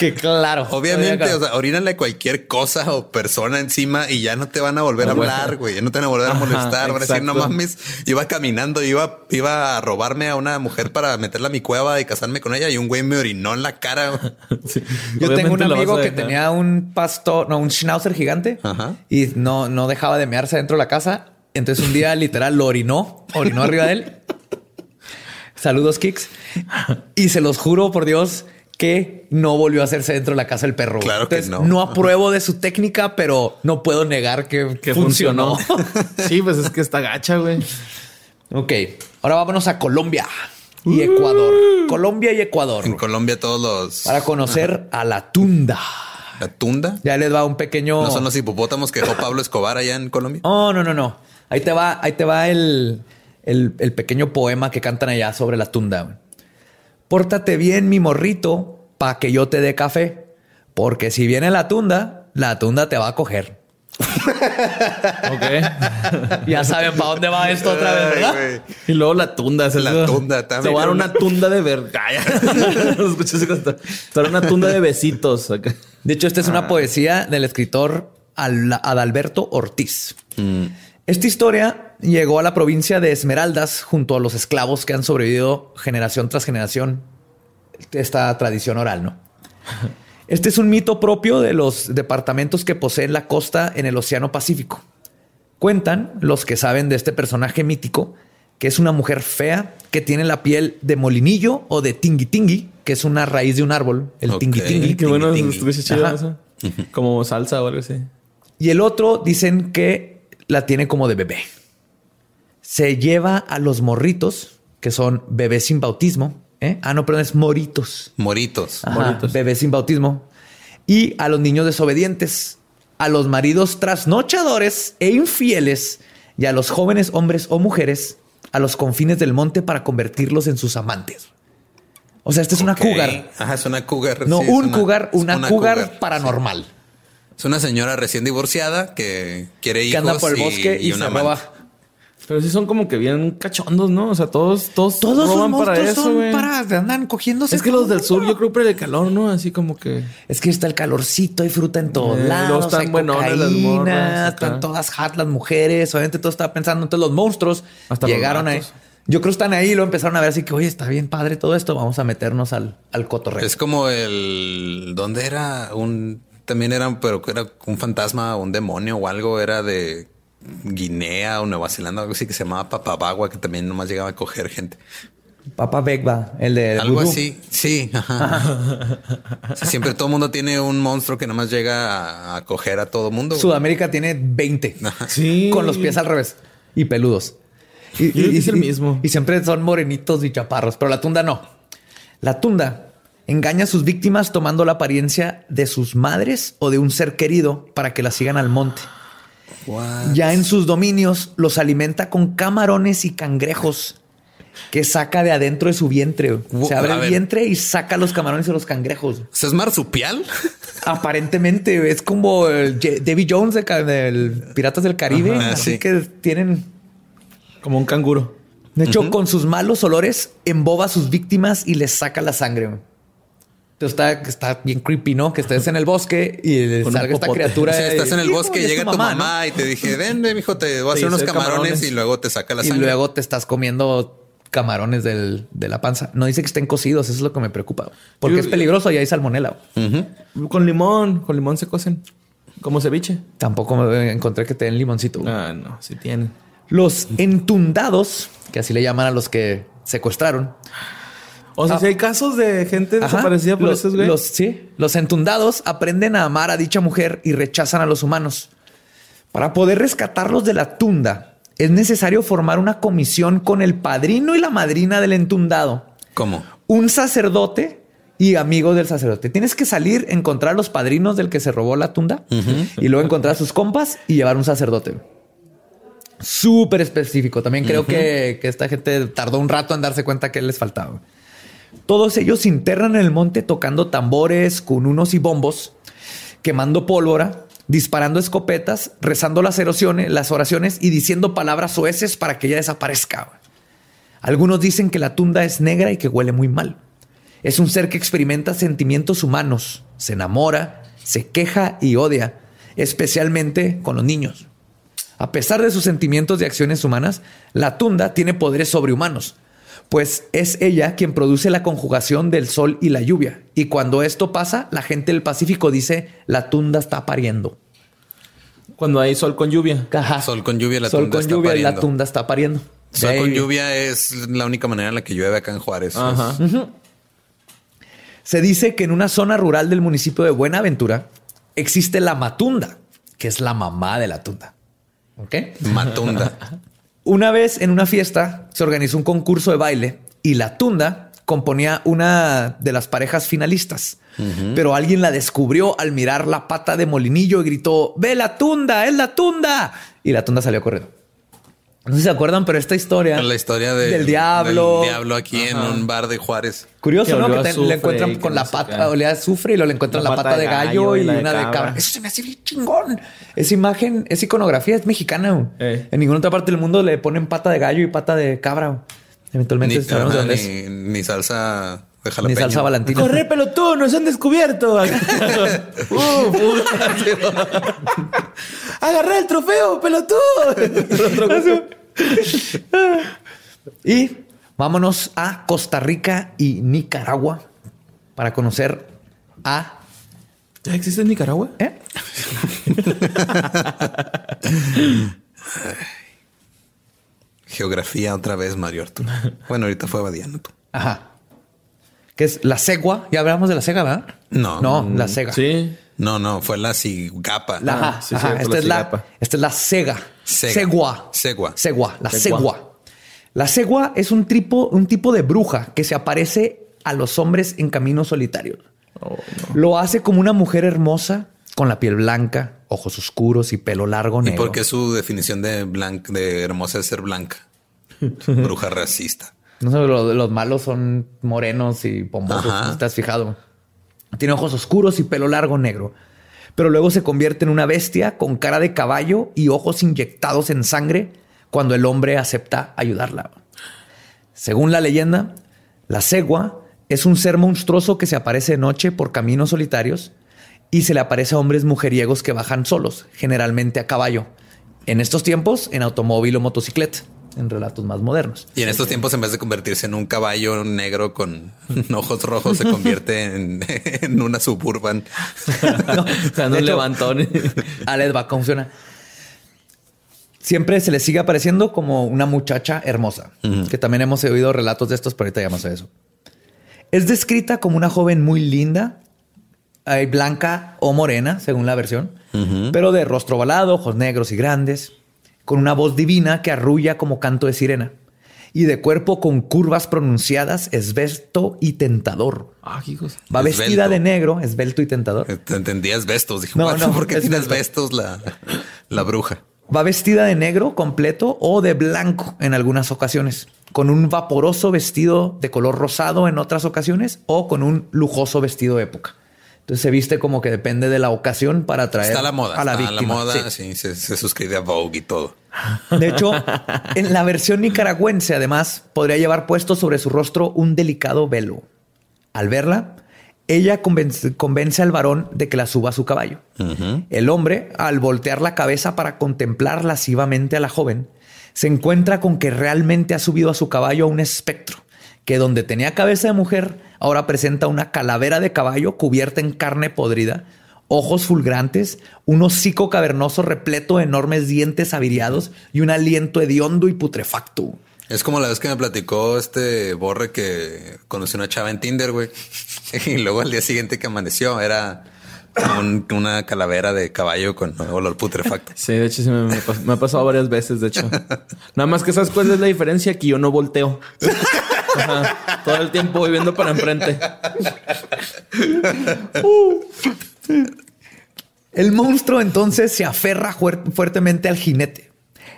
[SPEAKER 1] Que claro.
[SPEAKER 3] Obviamente, o sea, orínale cualquier cosa o persona encima y ya no te van a volver a hablar, güey. Ya no te van a volver a molestar. van a decir, no mames, iba caminando, iba, iba a robarme a una mujer para meterla a mi cueva y casarme con ella y un güey me orinó en la cara. *laughs*
[SPEAKER 1] Yo tengo un amigo que tenía un pastor, no, un schnauzer gigante y no, no dejaba de mearse dentro de la casa. Entonces un día *laughs* literal lo orinó, orinó arriba de él. Saludos, Kicks. Y se los juro por Dios que no volvió a hacerse dentro de la casa el perro.
[SPEAKER 3] Claro que no.
[SPEAKER 1] No apruebo de su técnica, pero no puedo negar que, funcionó. *laughs*
[SPEAKER 2] sí, pues es que está gacha, güey.
[SPEAKER 1] Ok, ahora vámonos a Colombia y Ecuador. Colombia y Ecuador.
[SPEAKER 3] En Colombia todos los...
[SPEAKER 1] Para conocer a la tunda.
[SPEAKER 3] ¿La tunda?
[SPEAKER 1] Ya les va un pequeño...
[SPEAKER 3] ¿No son los hipopótamos que dejó Pablo Escobar allá en Colombia?
[SPEAKER 1] Oh, no, no, no. Ahí te va, ahí te va el, el, el pequeño poema que cantan allá sobre la tunda. Pórtate bien, mi morrito, pa' que yo te dé café. Porque si viene la tunda, la tunda te va a coger. *laughs*
[SPEAKER 2] ok. *laughs*
[SPEAKER 1] ya saben para dónde va esto otra vez, ¿verdad?
[SPEAKER 2] y luego la tunda.
[SPEAKER 3] La tunda también.
[SPEAKER 2] Se va a dar una tunda de verga. Será una tunda de besitos.
[SPEAKER 1] De hecho, esta es una ah. poesía del escritor Adalberto Ortiz. Mm. Esta historia llegó a la provincia de Esmeraldas junto a los esclavos que han sobrevivido generación tras generación esta tradición oral, ¿no? *laughs* Este es un mito propio de los departamentos que poseen la costa en el Océano Pacífico. Cuentan los que saben de este personaje mítico que es una mujer fea que tiene la piel de molinillo o de tingui tingui, que es una raíz de un árbol, el tingui tingui.
[SPEAKER 2] Qué bueno, eso. Como salsa o algo así.
[SPEAKER 1] Y el otro dicen que la tiene como de bebé. Se lleva a los morritos, que son bebés sin bautismo. ¿eh? Ah, no, perdón, es moritos.
[SPEAKER 3] Moritos.
[SPEAKER 1] Bebés sin bautismo. Y a los niños desobedientes, a los maridos trasnochadores e infieles y a los jóvenes hombres o mujeres a los confines del monte para convertirlos en sus amantes. O sea, esta es una cougar.
[SPEAKER 3] Ajá, es una cougar.
[SPEAKER 1] No, un cougar, una, cougar, paranormal.
[SPEAKER 3] Es una señora recién divorciada que quiere hijos.
[SPEAKER 1] Que anda por el bosque y, se roba.
[SPEAKER 2] Pero sí son como que bien cachondos, ¿no? O sea, todos, todos,
[SPEAKER 1] todos roban para eso, son para andan cogiéndose.
[SPEAKER 2] Es que los del sur, yo creo que el calor, ¿no? Así como que
[SPEAKER 1] es que está el calorcito, hay fruta en todos eh, lados, están hay cocaína, están todas hot las mujeres. Obviamente todo estaba pensando, entonces los monstruos Hasta llegaron ahí. Yo creo que están ahí y lo empezaron a ver así que, oye, está bien padre todo esto, vamos a meternos al, al cotorreo.
[SPEAKER 3] Es como el... ¿Dónde era? Un también eran, pero era un fantasma o un demonio o algo, era de Guinea o Nueva Zelanda, algo así que se llamaba Papabagua, que también nomás llegaba a coger gente.
[SPEAKER 1] Papa Begba, el de
[SPEAKER 3] algo así. *laughs* Sí, siempre todo el mundo tiene un monstruo que nomás llega a, coger a todo mundo.
[SPEAKER 1] Sudamérica tiene 20 sí. con los pies al revés y peludos.
[SPEAKER 2] Y, es el mismo.
[SPEAKER 1] Y siempre son morenitos y chaparros, pero la tunda no. La tunda Engaña a sus víctimas tomando la apariencia de sus madres o de un ser querido para que la sigan al monte. Ya en sus dominios los alimenta con camarones y cangrejos que saca de adentro de su vientre. Se abre el vientre y saca los camarones y los cangrejos.
[SPEAKER 3] ¿Es marsupial?
[SPEAKER 1] Aparentemente es como el Davy Jones del Piratas del Caribe. así que tienen
[SPEAKER 2] como un canguro.
[SPEAKER 1] De hecho, con sus malos olores emboba a sus víctimas y les saca la sangre está, está bien creepy, ¿no? Que estés en el bosque y salga esta criatura.
[SPEAKER 3] Sí, estás en el bosque, llega tu mamá, y te dije, ven, mijo, te voy a hacer unos camarones, y luego te saca la sangre.
[SPEAKER 1] Y luego te estás comiendo camarones de la panza. No dice que estén cocidos, eso es lo que me preocupa. Porque es peligroso y hay salmonela.
[SPEAKER 2] Con limón, con limón se cocen. Como ceviche.
[SPEAKER 1] Tampoco me encontré que te den limoncito.
[SPEAKER 2] Ah, no, sí tienen.
[SPEAKER 1] Los entundados, que así le llaman a los que secuestraron.
[SPEAKER 2] O sea, ah. si hay casos de gente desaparecida por
[SPEAKER 1] los,
[SPEAKER 2] güey.
[SPEAKER 1] Los, sí, los entundados aprenden a amar a dicha mujer y rechazan a los humanos. Para poder rescatarlos de la tunda, es necesario formar una comisión con el padrino y la madrina del entundado.
[SPEAKER 3] ¿Cómo?
[SPEAKER 1] Un sacerdote y amigo del sacerdote. Tienes que salir, encontrar los padrinos del que se robó la tunda y luego encontrar a sus compas y llevar un sacerdote. Súper específico. También creo que, que, esta gente tardó un rato en darse cuenta que les faltaba. Todos ellos se internan en el monte tocando tambores, con unos y bombos, quemando pólvora disparando escopetas, rezando las, erosiones, las oraciones y diciendo palabras soeces para que ella desaparezca. Algunos dicen que la tunda es negra y que huele muy mal. Es un ser que experimenta sentimientos humanos, se enamora, se queja y odia, especialmente con los niños. A pesar de sus sentimientos y acciones humanas, la tunda tiene poderes sobrehumanos, pues es ella quien produce la conjugación del sol y la lluvia. Y cuando esto pasa, la gente del Pacífico dice, la tunda está pariendo.
[SPEAKER 2] Cuando hay sol con lluvia.
[SPEAKER 3] Sol con lluvia,
[SPEAKER 1] la sol con lluvia y la tunda está pariendo.
[SPEAKER 3] Sol con lluvia es la única manera en la que llueve acá en Juárez.
[SPEAKER 1] Se dice que en una zona rural del municipio de Buenaventura existe la matunda, que es la mamá de la tunda. ¿Ok?
[SPEAKER 3] Matunda. *laughs*
[SPEAKER 1] Una vez en una fiesta se organizó un concurso de baile y la tunda componía una de las parejas finalistas. Pero alguien la descubrió al mirar la pata de molinillo y gritó, ve la tunda, es la tunda. Y la tunda salió corriendo. No sé si se acuerdan, pero esta historia.
[SPEAKER 3] La historia del
[SPEAKER 1] diablo.
[SPEAKER 3] Del diablo aquí en un bar de Juárez.
[SPEAKER 1] Curioso, ¿no? Que le encuentran con la pata, o le azufre y lo le encuentran la, pata, de gallo, y, una de cabra. Eso se me hace bien chingón. Esa imagen, esa iconografía es mexicana. Eh. En ninguna otra parte del mundo le ponen pata de gallo y pata de cabra. Eventualmente
[SPEAKER 3] ni, ni, salsa
[SPEAKER 1] de Ni salsa valentina.
[SPEAKER 2] Corre, pelotudo, nos han descubierto. *laughs* *laughs* Agarré el trofeo, pelotudo. *laughs*
[SPEAKER 1] y vámonos a Costa Rica y Nicaragua para conocer a.
[SPEAKER 2] ¿Ya existe en Nicaragua? ¿Eh?
[SPEAKER 3] Geografía otra vez, Mario Arturo. Bueno, ahorita fue Badiano tú.
[SPEAKER 1] Ajá. Que es la cegua. Ya hablamos de la cega, ¿verdad?
[SPEAKER 3] No.
[SPEAKER 1] No, la cega.
[SPEAKER 2] Sí.
[SPEAKER 3] No, no, fue la cigapa.
[SPEAKER 1] La, esta, es la, esta es la cega. Segua.
[SPEAKER 3] Segua.
[SPEAKER 1] Segua. La segua. La segua es un tipo, un tipo de bruja que se aparece a los hombres en caminos solitarios. Oh, Lo hace como una mujer hermosa con la piel blanca, ojos oscuros y pelo largo negro.
[SPEAKER 3] ¿Y por qué su definición de, de hermosa es ser blanca? *laughs* Bruja racista.
[SPEAKER 1] No sé, los, malos son morenos y pomposos. ¿Te has fijado? Tiene ojos oscuros y pelo largo negro. Pero luego se convierte en una bestia con cara de caballo y ojos inyectados en sangre cuando el hombre acepta ayudarla. Según la leyenda, la cegua es un ser monstruoso que se aparece de noche por caminos solitarios y se le aparece a hombres mujeriegos que bajan solos, generalmente a caballo. En estos tiempos, en automóvil o motocicleta, en relatos más modernos.
[SPEAKER 3] Y en estos tiempos, en vez de convertirse en un caballo negro con *laughs* ojos rojos, se convierte en, *laughs* una suburban. *laughs*
[SPEAKER 2] no, o sea, un levantón.
[SPEAKER 1] Alex va, funciona. Siempre se le sigue apareciendo como una muchacha hermosa, que también hemos oído relatos de estos, pero ahorita llamamos a eso. Es descrita como una joven muy linda, hay blanca o morena, según la versión, pero de rostro ovalado, ojos negros y grandes, con una voz divina que arrulla como canto de sirena, y de cuerpo con curvas pronunciadas, esbelto y tentador.
[SPEAKER 2] Ah,
[SPEAKER 1] Va vestida de negro, esbelto y tentador.
[SPEAKER 3] Te entendía esbestos. Dije, no, no, ¿por qué tiene esbestos la, la bruja?
[SPEAKER 1] Va vestida de negro completo o de blanco en algunas ocasiones, con un vaporoso vestido de color rosado en otras ocasiones o con un lujoso vestido de época. Entonces se viste como que depende de la ocasión para atraer
[SPEAKER 3] la moda, a la está la moda, sí, se, suscribe a Vogue y todo.
[SPEAKER 1] De hecho, en la versión nicaragüense, además, podría llevar puesto sobre su rostro un delicado velo. Al verla, ella convence, al varón de que la suba a su caballo. El hombre, al voltear la cabeza para contemplar lascivamente a la joven, se encuentra con que realmente ha subido a su caballo a un espectro, que donde tenía cabeza de mujer, ahora presenta una calavera de caballo cubierta en carne podrida, ojos fulgrantes, un hocico cavernoso repleto de enormes dientes aviriados y un aliento hediondo y putrefacto.
[SPEAKER 3] Es como la vez que me platicó este Borre que conoció una chava en Tinder, güey. *laughs* Y luego al día siguiente que amaneció era una calavera de caballo con olor putrefacto.
[SPEAKER 2] Sí, de hecho sí me, ha pasado varias veces, de hecho. *laughs* Nada más que sabes cuál es la diferencia, que yo no volteo. *laughs* todo el tiempo voy viendo para enfrente.
[SPEAKER 1] El monstruo entonces se aferra fuertemente al jinete.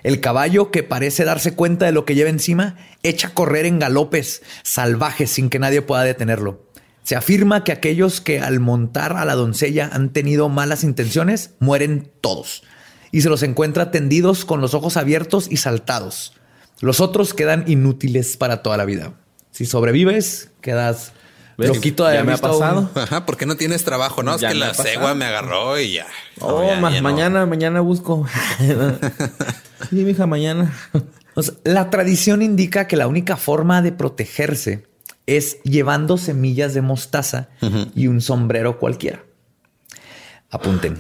[SPEAKER 1] El caballo, que parece darse cuenta de lo que lleva encima, echa a correr en galopes salvajes sin que nadie pueda detenerlo. Se afirma que aquellos que al montar a la doncella han tenido malas intenciones mueren todos y se los encuentra tendidos con los ojos abiertos y saltados. Los otros quedan inútiles para toda la vida. Si sobrevives, quedas loquito de
[SPEAKER 3] ya me ha pasado. Ajá, porque no tienes trabajo, ¿no? es que la cegua me agarró y ya.
[SPEAKER 2] Oh, mañana, mañana busco. *laughs* sí, hija, mañana.
[SPEAKER 1] la tradición indica que la única forma de protegerse es llevando semillas de mostaza y un sombrero cualquiera. Apunten.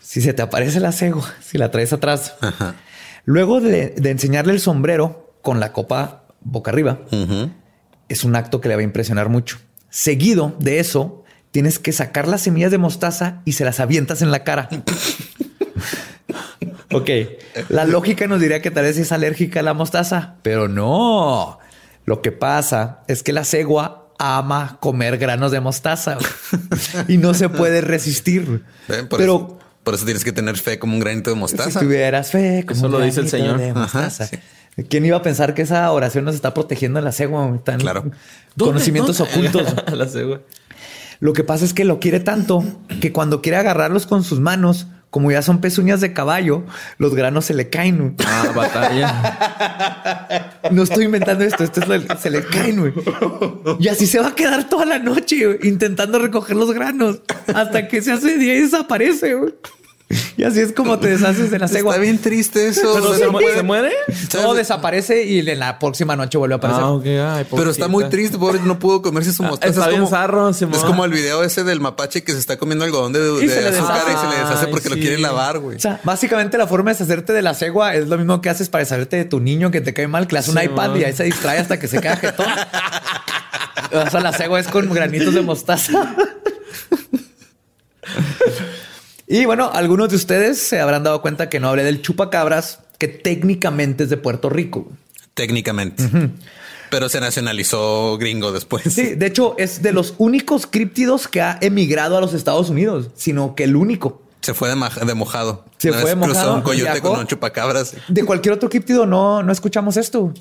[SPEAKER 1] Si se te aparece la cego, si la traes atrás, luego de, enseñarle el sombrero con la copa boca arriba, es un acto que le va a impresionar mucho. Seguido de eso, tienes que sacar las semillas de mostaza y se las avientas en la cara. *laughs* ok, la lógica nos diría que tal vez es alérgica a la mostaza, pero no. Lo que pasa es que la cegua ama comer granos de mostaza y no se puede resistir.
[SPEAKER 3] Pero por eso tienes que tener fe como un granito de mostaza.
[SPEAKER 1] Si tuvieras fe, como
[SPEAKER 2] eso lo dice el Señor.
[SPEAKER 1] ¿Quién iba a pensar que esa oración nos está protegiendo a la cegua? Tan claro. *laughs* Conocimientos ocultos. a la cegua. Lo que pasa es que lo quiere tanto que cuando quiere agarrarlos con sus manos, como ya son pezuñas de caballo, los granos se le caen. Ah, batalla. No estoy inventando esto, esto es lo, se le caen. Y así se va a quedar toda la noche intentando recoger los granos hasta que se hace día y desaparece. Y así es como te deshaces de la cegua.
[SPEAKER 3] Está bien triste eso.
[SPEAKER 2] se, muere?
[SPEAKER 1] Todo desaparece y en la próxima noche vuelve a aparecer.
[SPEAKER 3] Ah, Pero está muy triste, pobre, no pudo comerse su ah, mostaza.
[SPEAKER 2] es, como,
[SPEAKER 3] es como el video ese del mapache que se está comiendo algodón de, azúcar y se le deshace porque lo quiere lavar, güey.
[SPEAKER 1] O sea, básicamente la forma de deshacerte de la cegua es lo mismo que haces para deshacerte de tu niño que te cae mal, que le das un iPad y ahí se distrae hasta que se queda jetón. o sea, la cegua es con granitos de mostaza. *laughs* Y bueno, algunos de ustedes se habrán dado cuenta que no hablé del chupacabras, que técnicamente es de Puerto Rico.
[SPEAKER 3] Técnicamente. Pero se nacionalizó gringo después.
[SPEAKER 1] Sí, de hecho es de los únicos críptidos que ha emigrado a los Estados Unidos, sino que el único.
[SPEAKER 3] Se fue de, mojado.
[SPEAKER 1] Se fue de mojado.
[SPEAKER 3] un coyote con un chupacabras.
[SPEAKER 1] De cualquier otro críptido no, no escuchamos esto.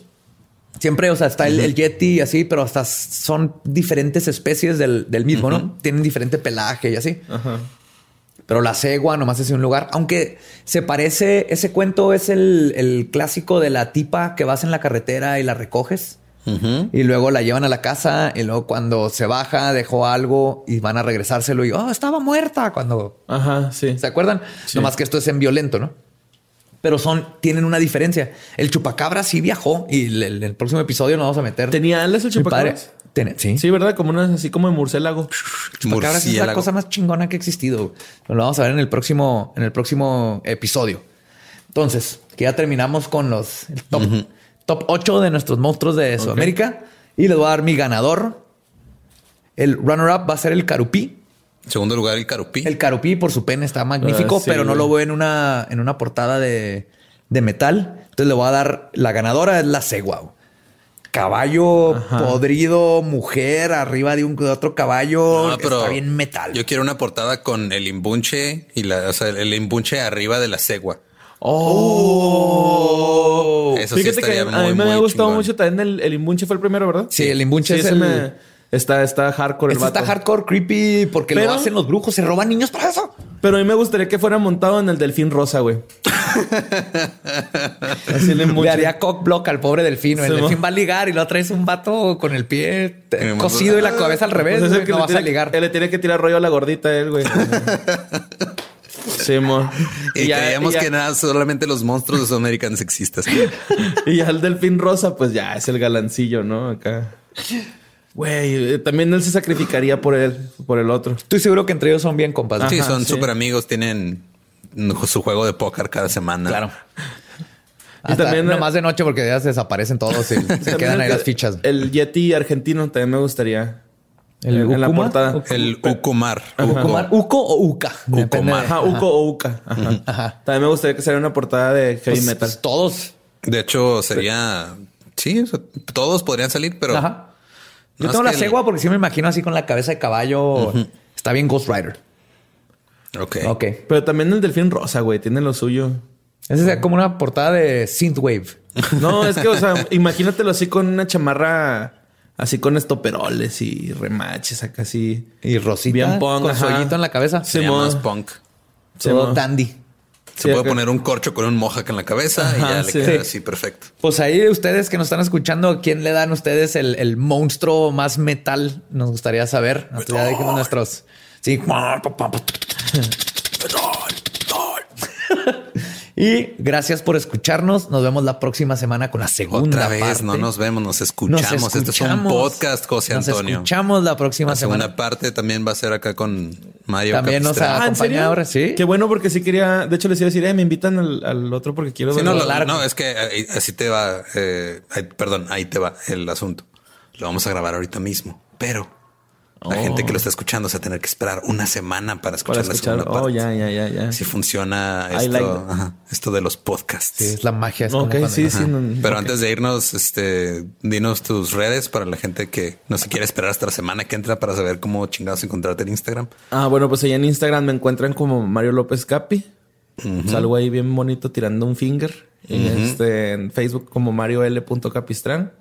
[SPEAKER 1] Siempre, o sea, está el, yeti y así, pero hasta son diferentes especies del, mismo, ¿no? Tienen diferente pelaje y así. Ajá. Pero la cegua nomás es un lugar. Aunque se parece, ese cuento es el, clásico de la tipa que vas en la carretera y la recoges. Y luego la llevan a la casa y luego cuando se baja dejó algo y van a regresárselo y oh, estaba muerta cuando.
[SPEAKER 2] Ajá, sí.
[SPEAKER 1] ¿Se acuerdan? Nomás que esto es en violento, ¿no? Pero son, tienen una diferencia. El chupacabra sí viajó y en el, próximo episodio nos vamos a meter.
[SPEAKER 2] ¿Tenía alas el chupacabra?
[SPEAKER 1] Sí.
[SPEAKER 2] Sí, ¿verdad? Como una, así como de murciélago.
[SPEAKER 1] Chupacabra es la cosa más chingona que ha existido. Lo vamos a ver en el próximo, en el próximo episodio. Entonces, que ya terminamos con los top, top 8 de nuestros monstruos de Sudamérica. Y les voy a dar mi ganador. El runner-up va a ser el Carupí.
[SPEAKER 3] Segundo lugar, el Carupí.
[SPEAKER 1] El Carupí por su pene está magnífico, ah, pero no lo veo en una, en una portada de, de metal. Entonces le voy a dar la ganadora es la Segua caballo podrido, mujer arriba de un otro caballo. está bien metal.
[SPEAKER 3] Yo quiero una portada con el imbunche y la, o sea, el imbunche arriba de la cegua.
[SPEAKER 2] Oh, eso sí estaría que a mí me ha gustado mucho también el, el, imbunche fue el primero, ¿verdad?
[SPEAKER 1] Sí, el imbunche es el.
[SPEAKER 2] Está, está hardcore.
[SPEAKER 1] El está hardcore, creepy, porque lo hacen los brujos, se roban niños para eso.
[SPEAKER 2] Pero a mí me gustaría que fuera montado en el delfín rosa, güey. *laughs*
[SPEAKER 1] Así le, le haría cock block al pobre delfín. El delfín va a ligar y lo traes un vato con el pie cosido y la cabeza al revés. no vas a ligar.
[SPEAKER 2] Él le tiene que tirar rollo a la gordita él, güey. *laughs* Sí, mo.
[SPEAKER 3] Y, creíamos que nada, solamente los monstruos de Sudamérica sexistas. *laughs*
[SPEAKER 2] y ya el delfín rosa, pues ya es el galancillo, ¿no? Acá. Güey, eh, también él se sacrificaría por él, por el otro.
[SPEAKER 1] Estoy seguro que entre ellos son bien compas.
[SPEAKER 3] Sí, son súper amigos, tienen su juego de póker cada semana.
[SPEAKER 1] Claro. y también nomás de noche porque ya se desaparecen todos y se *laughs* quedan ahí las fichas.
[SPEAKER 2] El Yeti argentino también me gustaría. El en la portada.
[SPEAKER 3] El Ucumar.
[SPEAKER 1] Ucumar. Uco o Uca.
[SPEAKER 2] Ucumar. Ajá, Uco o Uca. Ajá. También me gustaría que saliera una portada de heavy pues, metal.
[SPEAKER 1] Pues, todos.
[SPEAKER 3] De hecho, sería. Sí, todos podrían salir, pero. Ajá.
[SPEAKER 1] Yo tengo la cegua porque sí me imagino así con la cabeza de caballo. Está bien Ghost Rider.
[SPEAKER 3] Ok.
[SPEAKER 1] Ok.
[SPEAKER 2] Pero también el delfín rosa, güey, tiene lo suyo.
[SPEAKER 1] Esa es como una portada de Synthwave. *laughs*
[SPEAKER 2] No, es que, o sea, imagínatelo así con una chamarra así con estoperoles y remaches acá así.
[SPEAKER 1] Y rosita. Bien punk. Con sollito en la cabeza.
[SPEAKER 3] Sí, más punk.
[SPEAKER 1] Todo dandy.
[SPEAKER 3] Se puede poner un corcho con un mohawk en la cabeza y ya le queda así perfecto.
[SPEAKER 1] Pues ahí ustedes que nos están escuchando, ¿quién le dan ustedes el, monstruo más metal? Nos gustaría saber. Ya dijimos nuestros. Sí. *laughs* Y gracias por escucharnos. Nos vemos la próxima semana con la segunda
[SPEAKER 3] Otra vez, no nos vemos, nos escuchamos. Este es un podcast, José Antonio.
[SPEAKER 1] Nos escuchamos la próxima semana.
[SPEAKER 3] La segunda parte también va a ser acá con Mario.
[SPEAKER 1] También nos ha acompañado ahora, sí.
[SPEAKER 2] Qué bueno porque sí quería, de hecho les iba a decir, eh, me invitan al, otro porque quiero
[SPEAKER 3] sí, no, no, es que así te va, eh, perdón, ahí te va el asunto. Lo vamos a grabar ahorita mismo, pero la gente que lo oh. está escuchando se va a tener que esperar una semana para escuchar, la segunda oh, parte.
[SPEAKER 2] Ya, ya, ya, ya.
[SPEAKER 3] Si funciona esto, esto de los podcasts.
[SPEAKER 1] es la magia.
[SPEAKER 2] sí, sí.
[SPEAKER 3] Pero antes de irnos, este, dinos tus redes para la gente que no se quiere esperar hasta la semana que entra para saber cómo chingados encontrarte en Instagram.
[SPEAKER 2] Ah, bueno, pues ahí en Instagram me encuentran como Mario López Capi. Salgo ahí bien bonito tirando un finger. este, en Facebook como Mario L. Capistrán.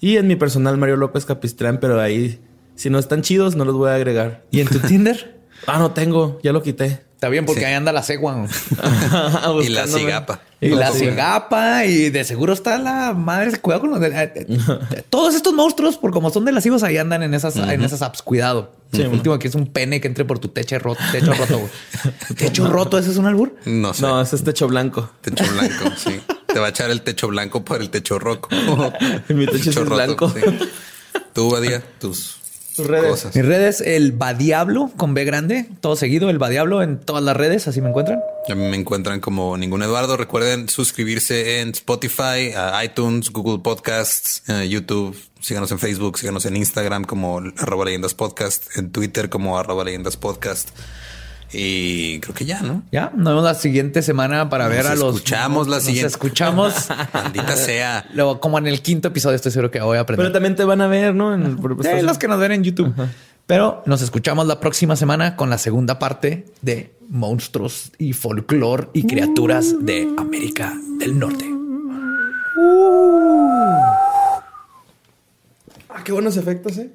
[SPEAKER 2] Y en mi personal Mario López Capistrán, pero ahí si no están chidos, no los voy a agregar.
[SPEAKER 1] ¿Y en tu *laughs* Tinder?
[SPEAKER 2] ah, no tengo, ya lo quité.
[SPEAKER 1] Está bien, porque ahí anda la cegua. *laughs*
[SPEAKER 3] y la cigapa.
[SPEAKER 1] Y la cigapa. Y de seguro está la madre. Cuidado con los de, eh, eh, *laughs* todos estos monstruos, por como son de las hijos, ahí andan en esas, en esas apps. Cuidado. el último aquí es un pene que entre por tu techo roto. Techo roto, ¿Techo roto? ¿Ese es un albur?
[SPEAKER 3] No sé.
[SPEAKER 2] No, ese es techo blanco.
[SPEAKER 3] Techo blanco, sí. Te va a echar el techo blanco por el techo rojo.
[SPEAKER 2] Mi techo, es blanco.
[SPEAKER 3] Tú, Badía, tus
[SPEAKER 1] tus redes. Mis redes, el Badiablo con B grande, todo seguido, el Badiablo en todas las redes, así me encuentran.
[SPEAKER 3] A mí me encuentran como ningún Eduardo. Recuerden suscribirse en Spotify, iTunes, Google Podcasts, YouTube. Síganos en Facebook, síganos en Instagram como arroba leyendas podcast, en Twitter como arroba leyendas podcast. Y creo que ya, ¿no?
[SPEAKER 1] Ya, nos vemos la siguiente semana para ver a los.
[SPEAKER 3] Escuchamos la siguiente.
[SPEAKER 1] escuchamos. *laughs*
[SPEAKER 3] Maldita sea.
[SPEAKER 1] Luego, como en el quinto episodio, estoy seguro que voy a aprender.
[SPEAKER 2] Pero también te van a ver, ¿no? En
[SPEAKER 1] el... los que nos ven en YouTube. Pero nos escuchamos la próxima semana con la segunda parte de monstruos y folclore y criaturas de América del Norte.
[SPEAKER 2] Ah, qué buenos efectos, ¿eh?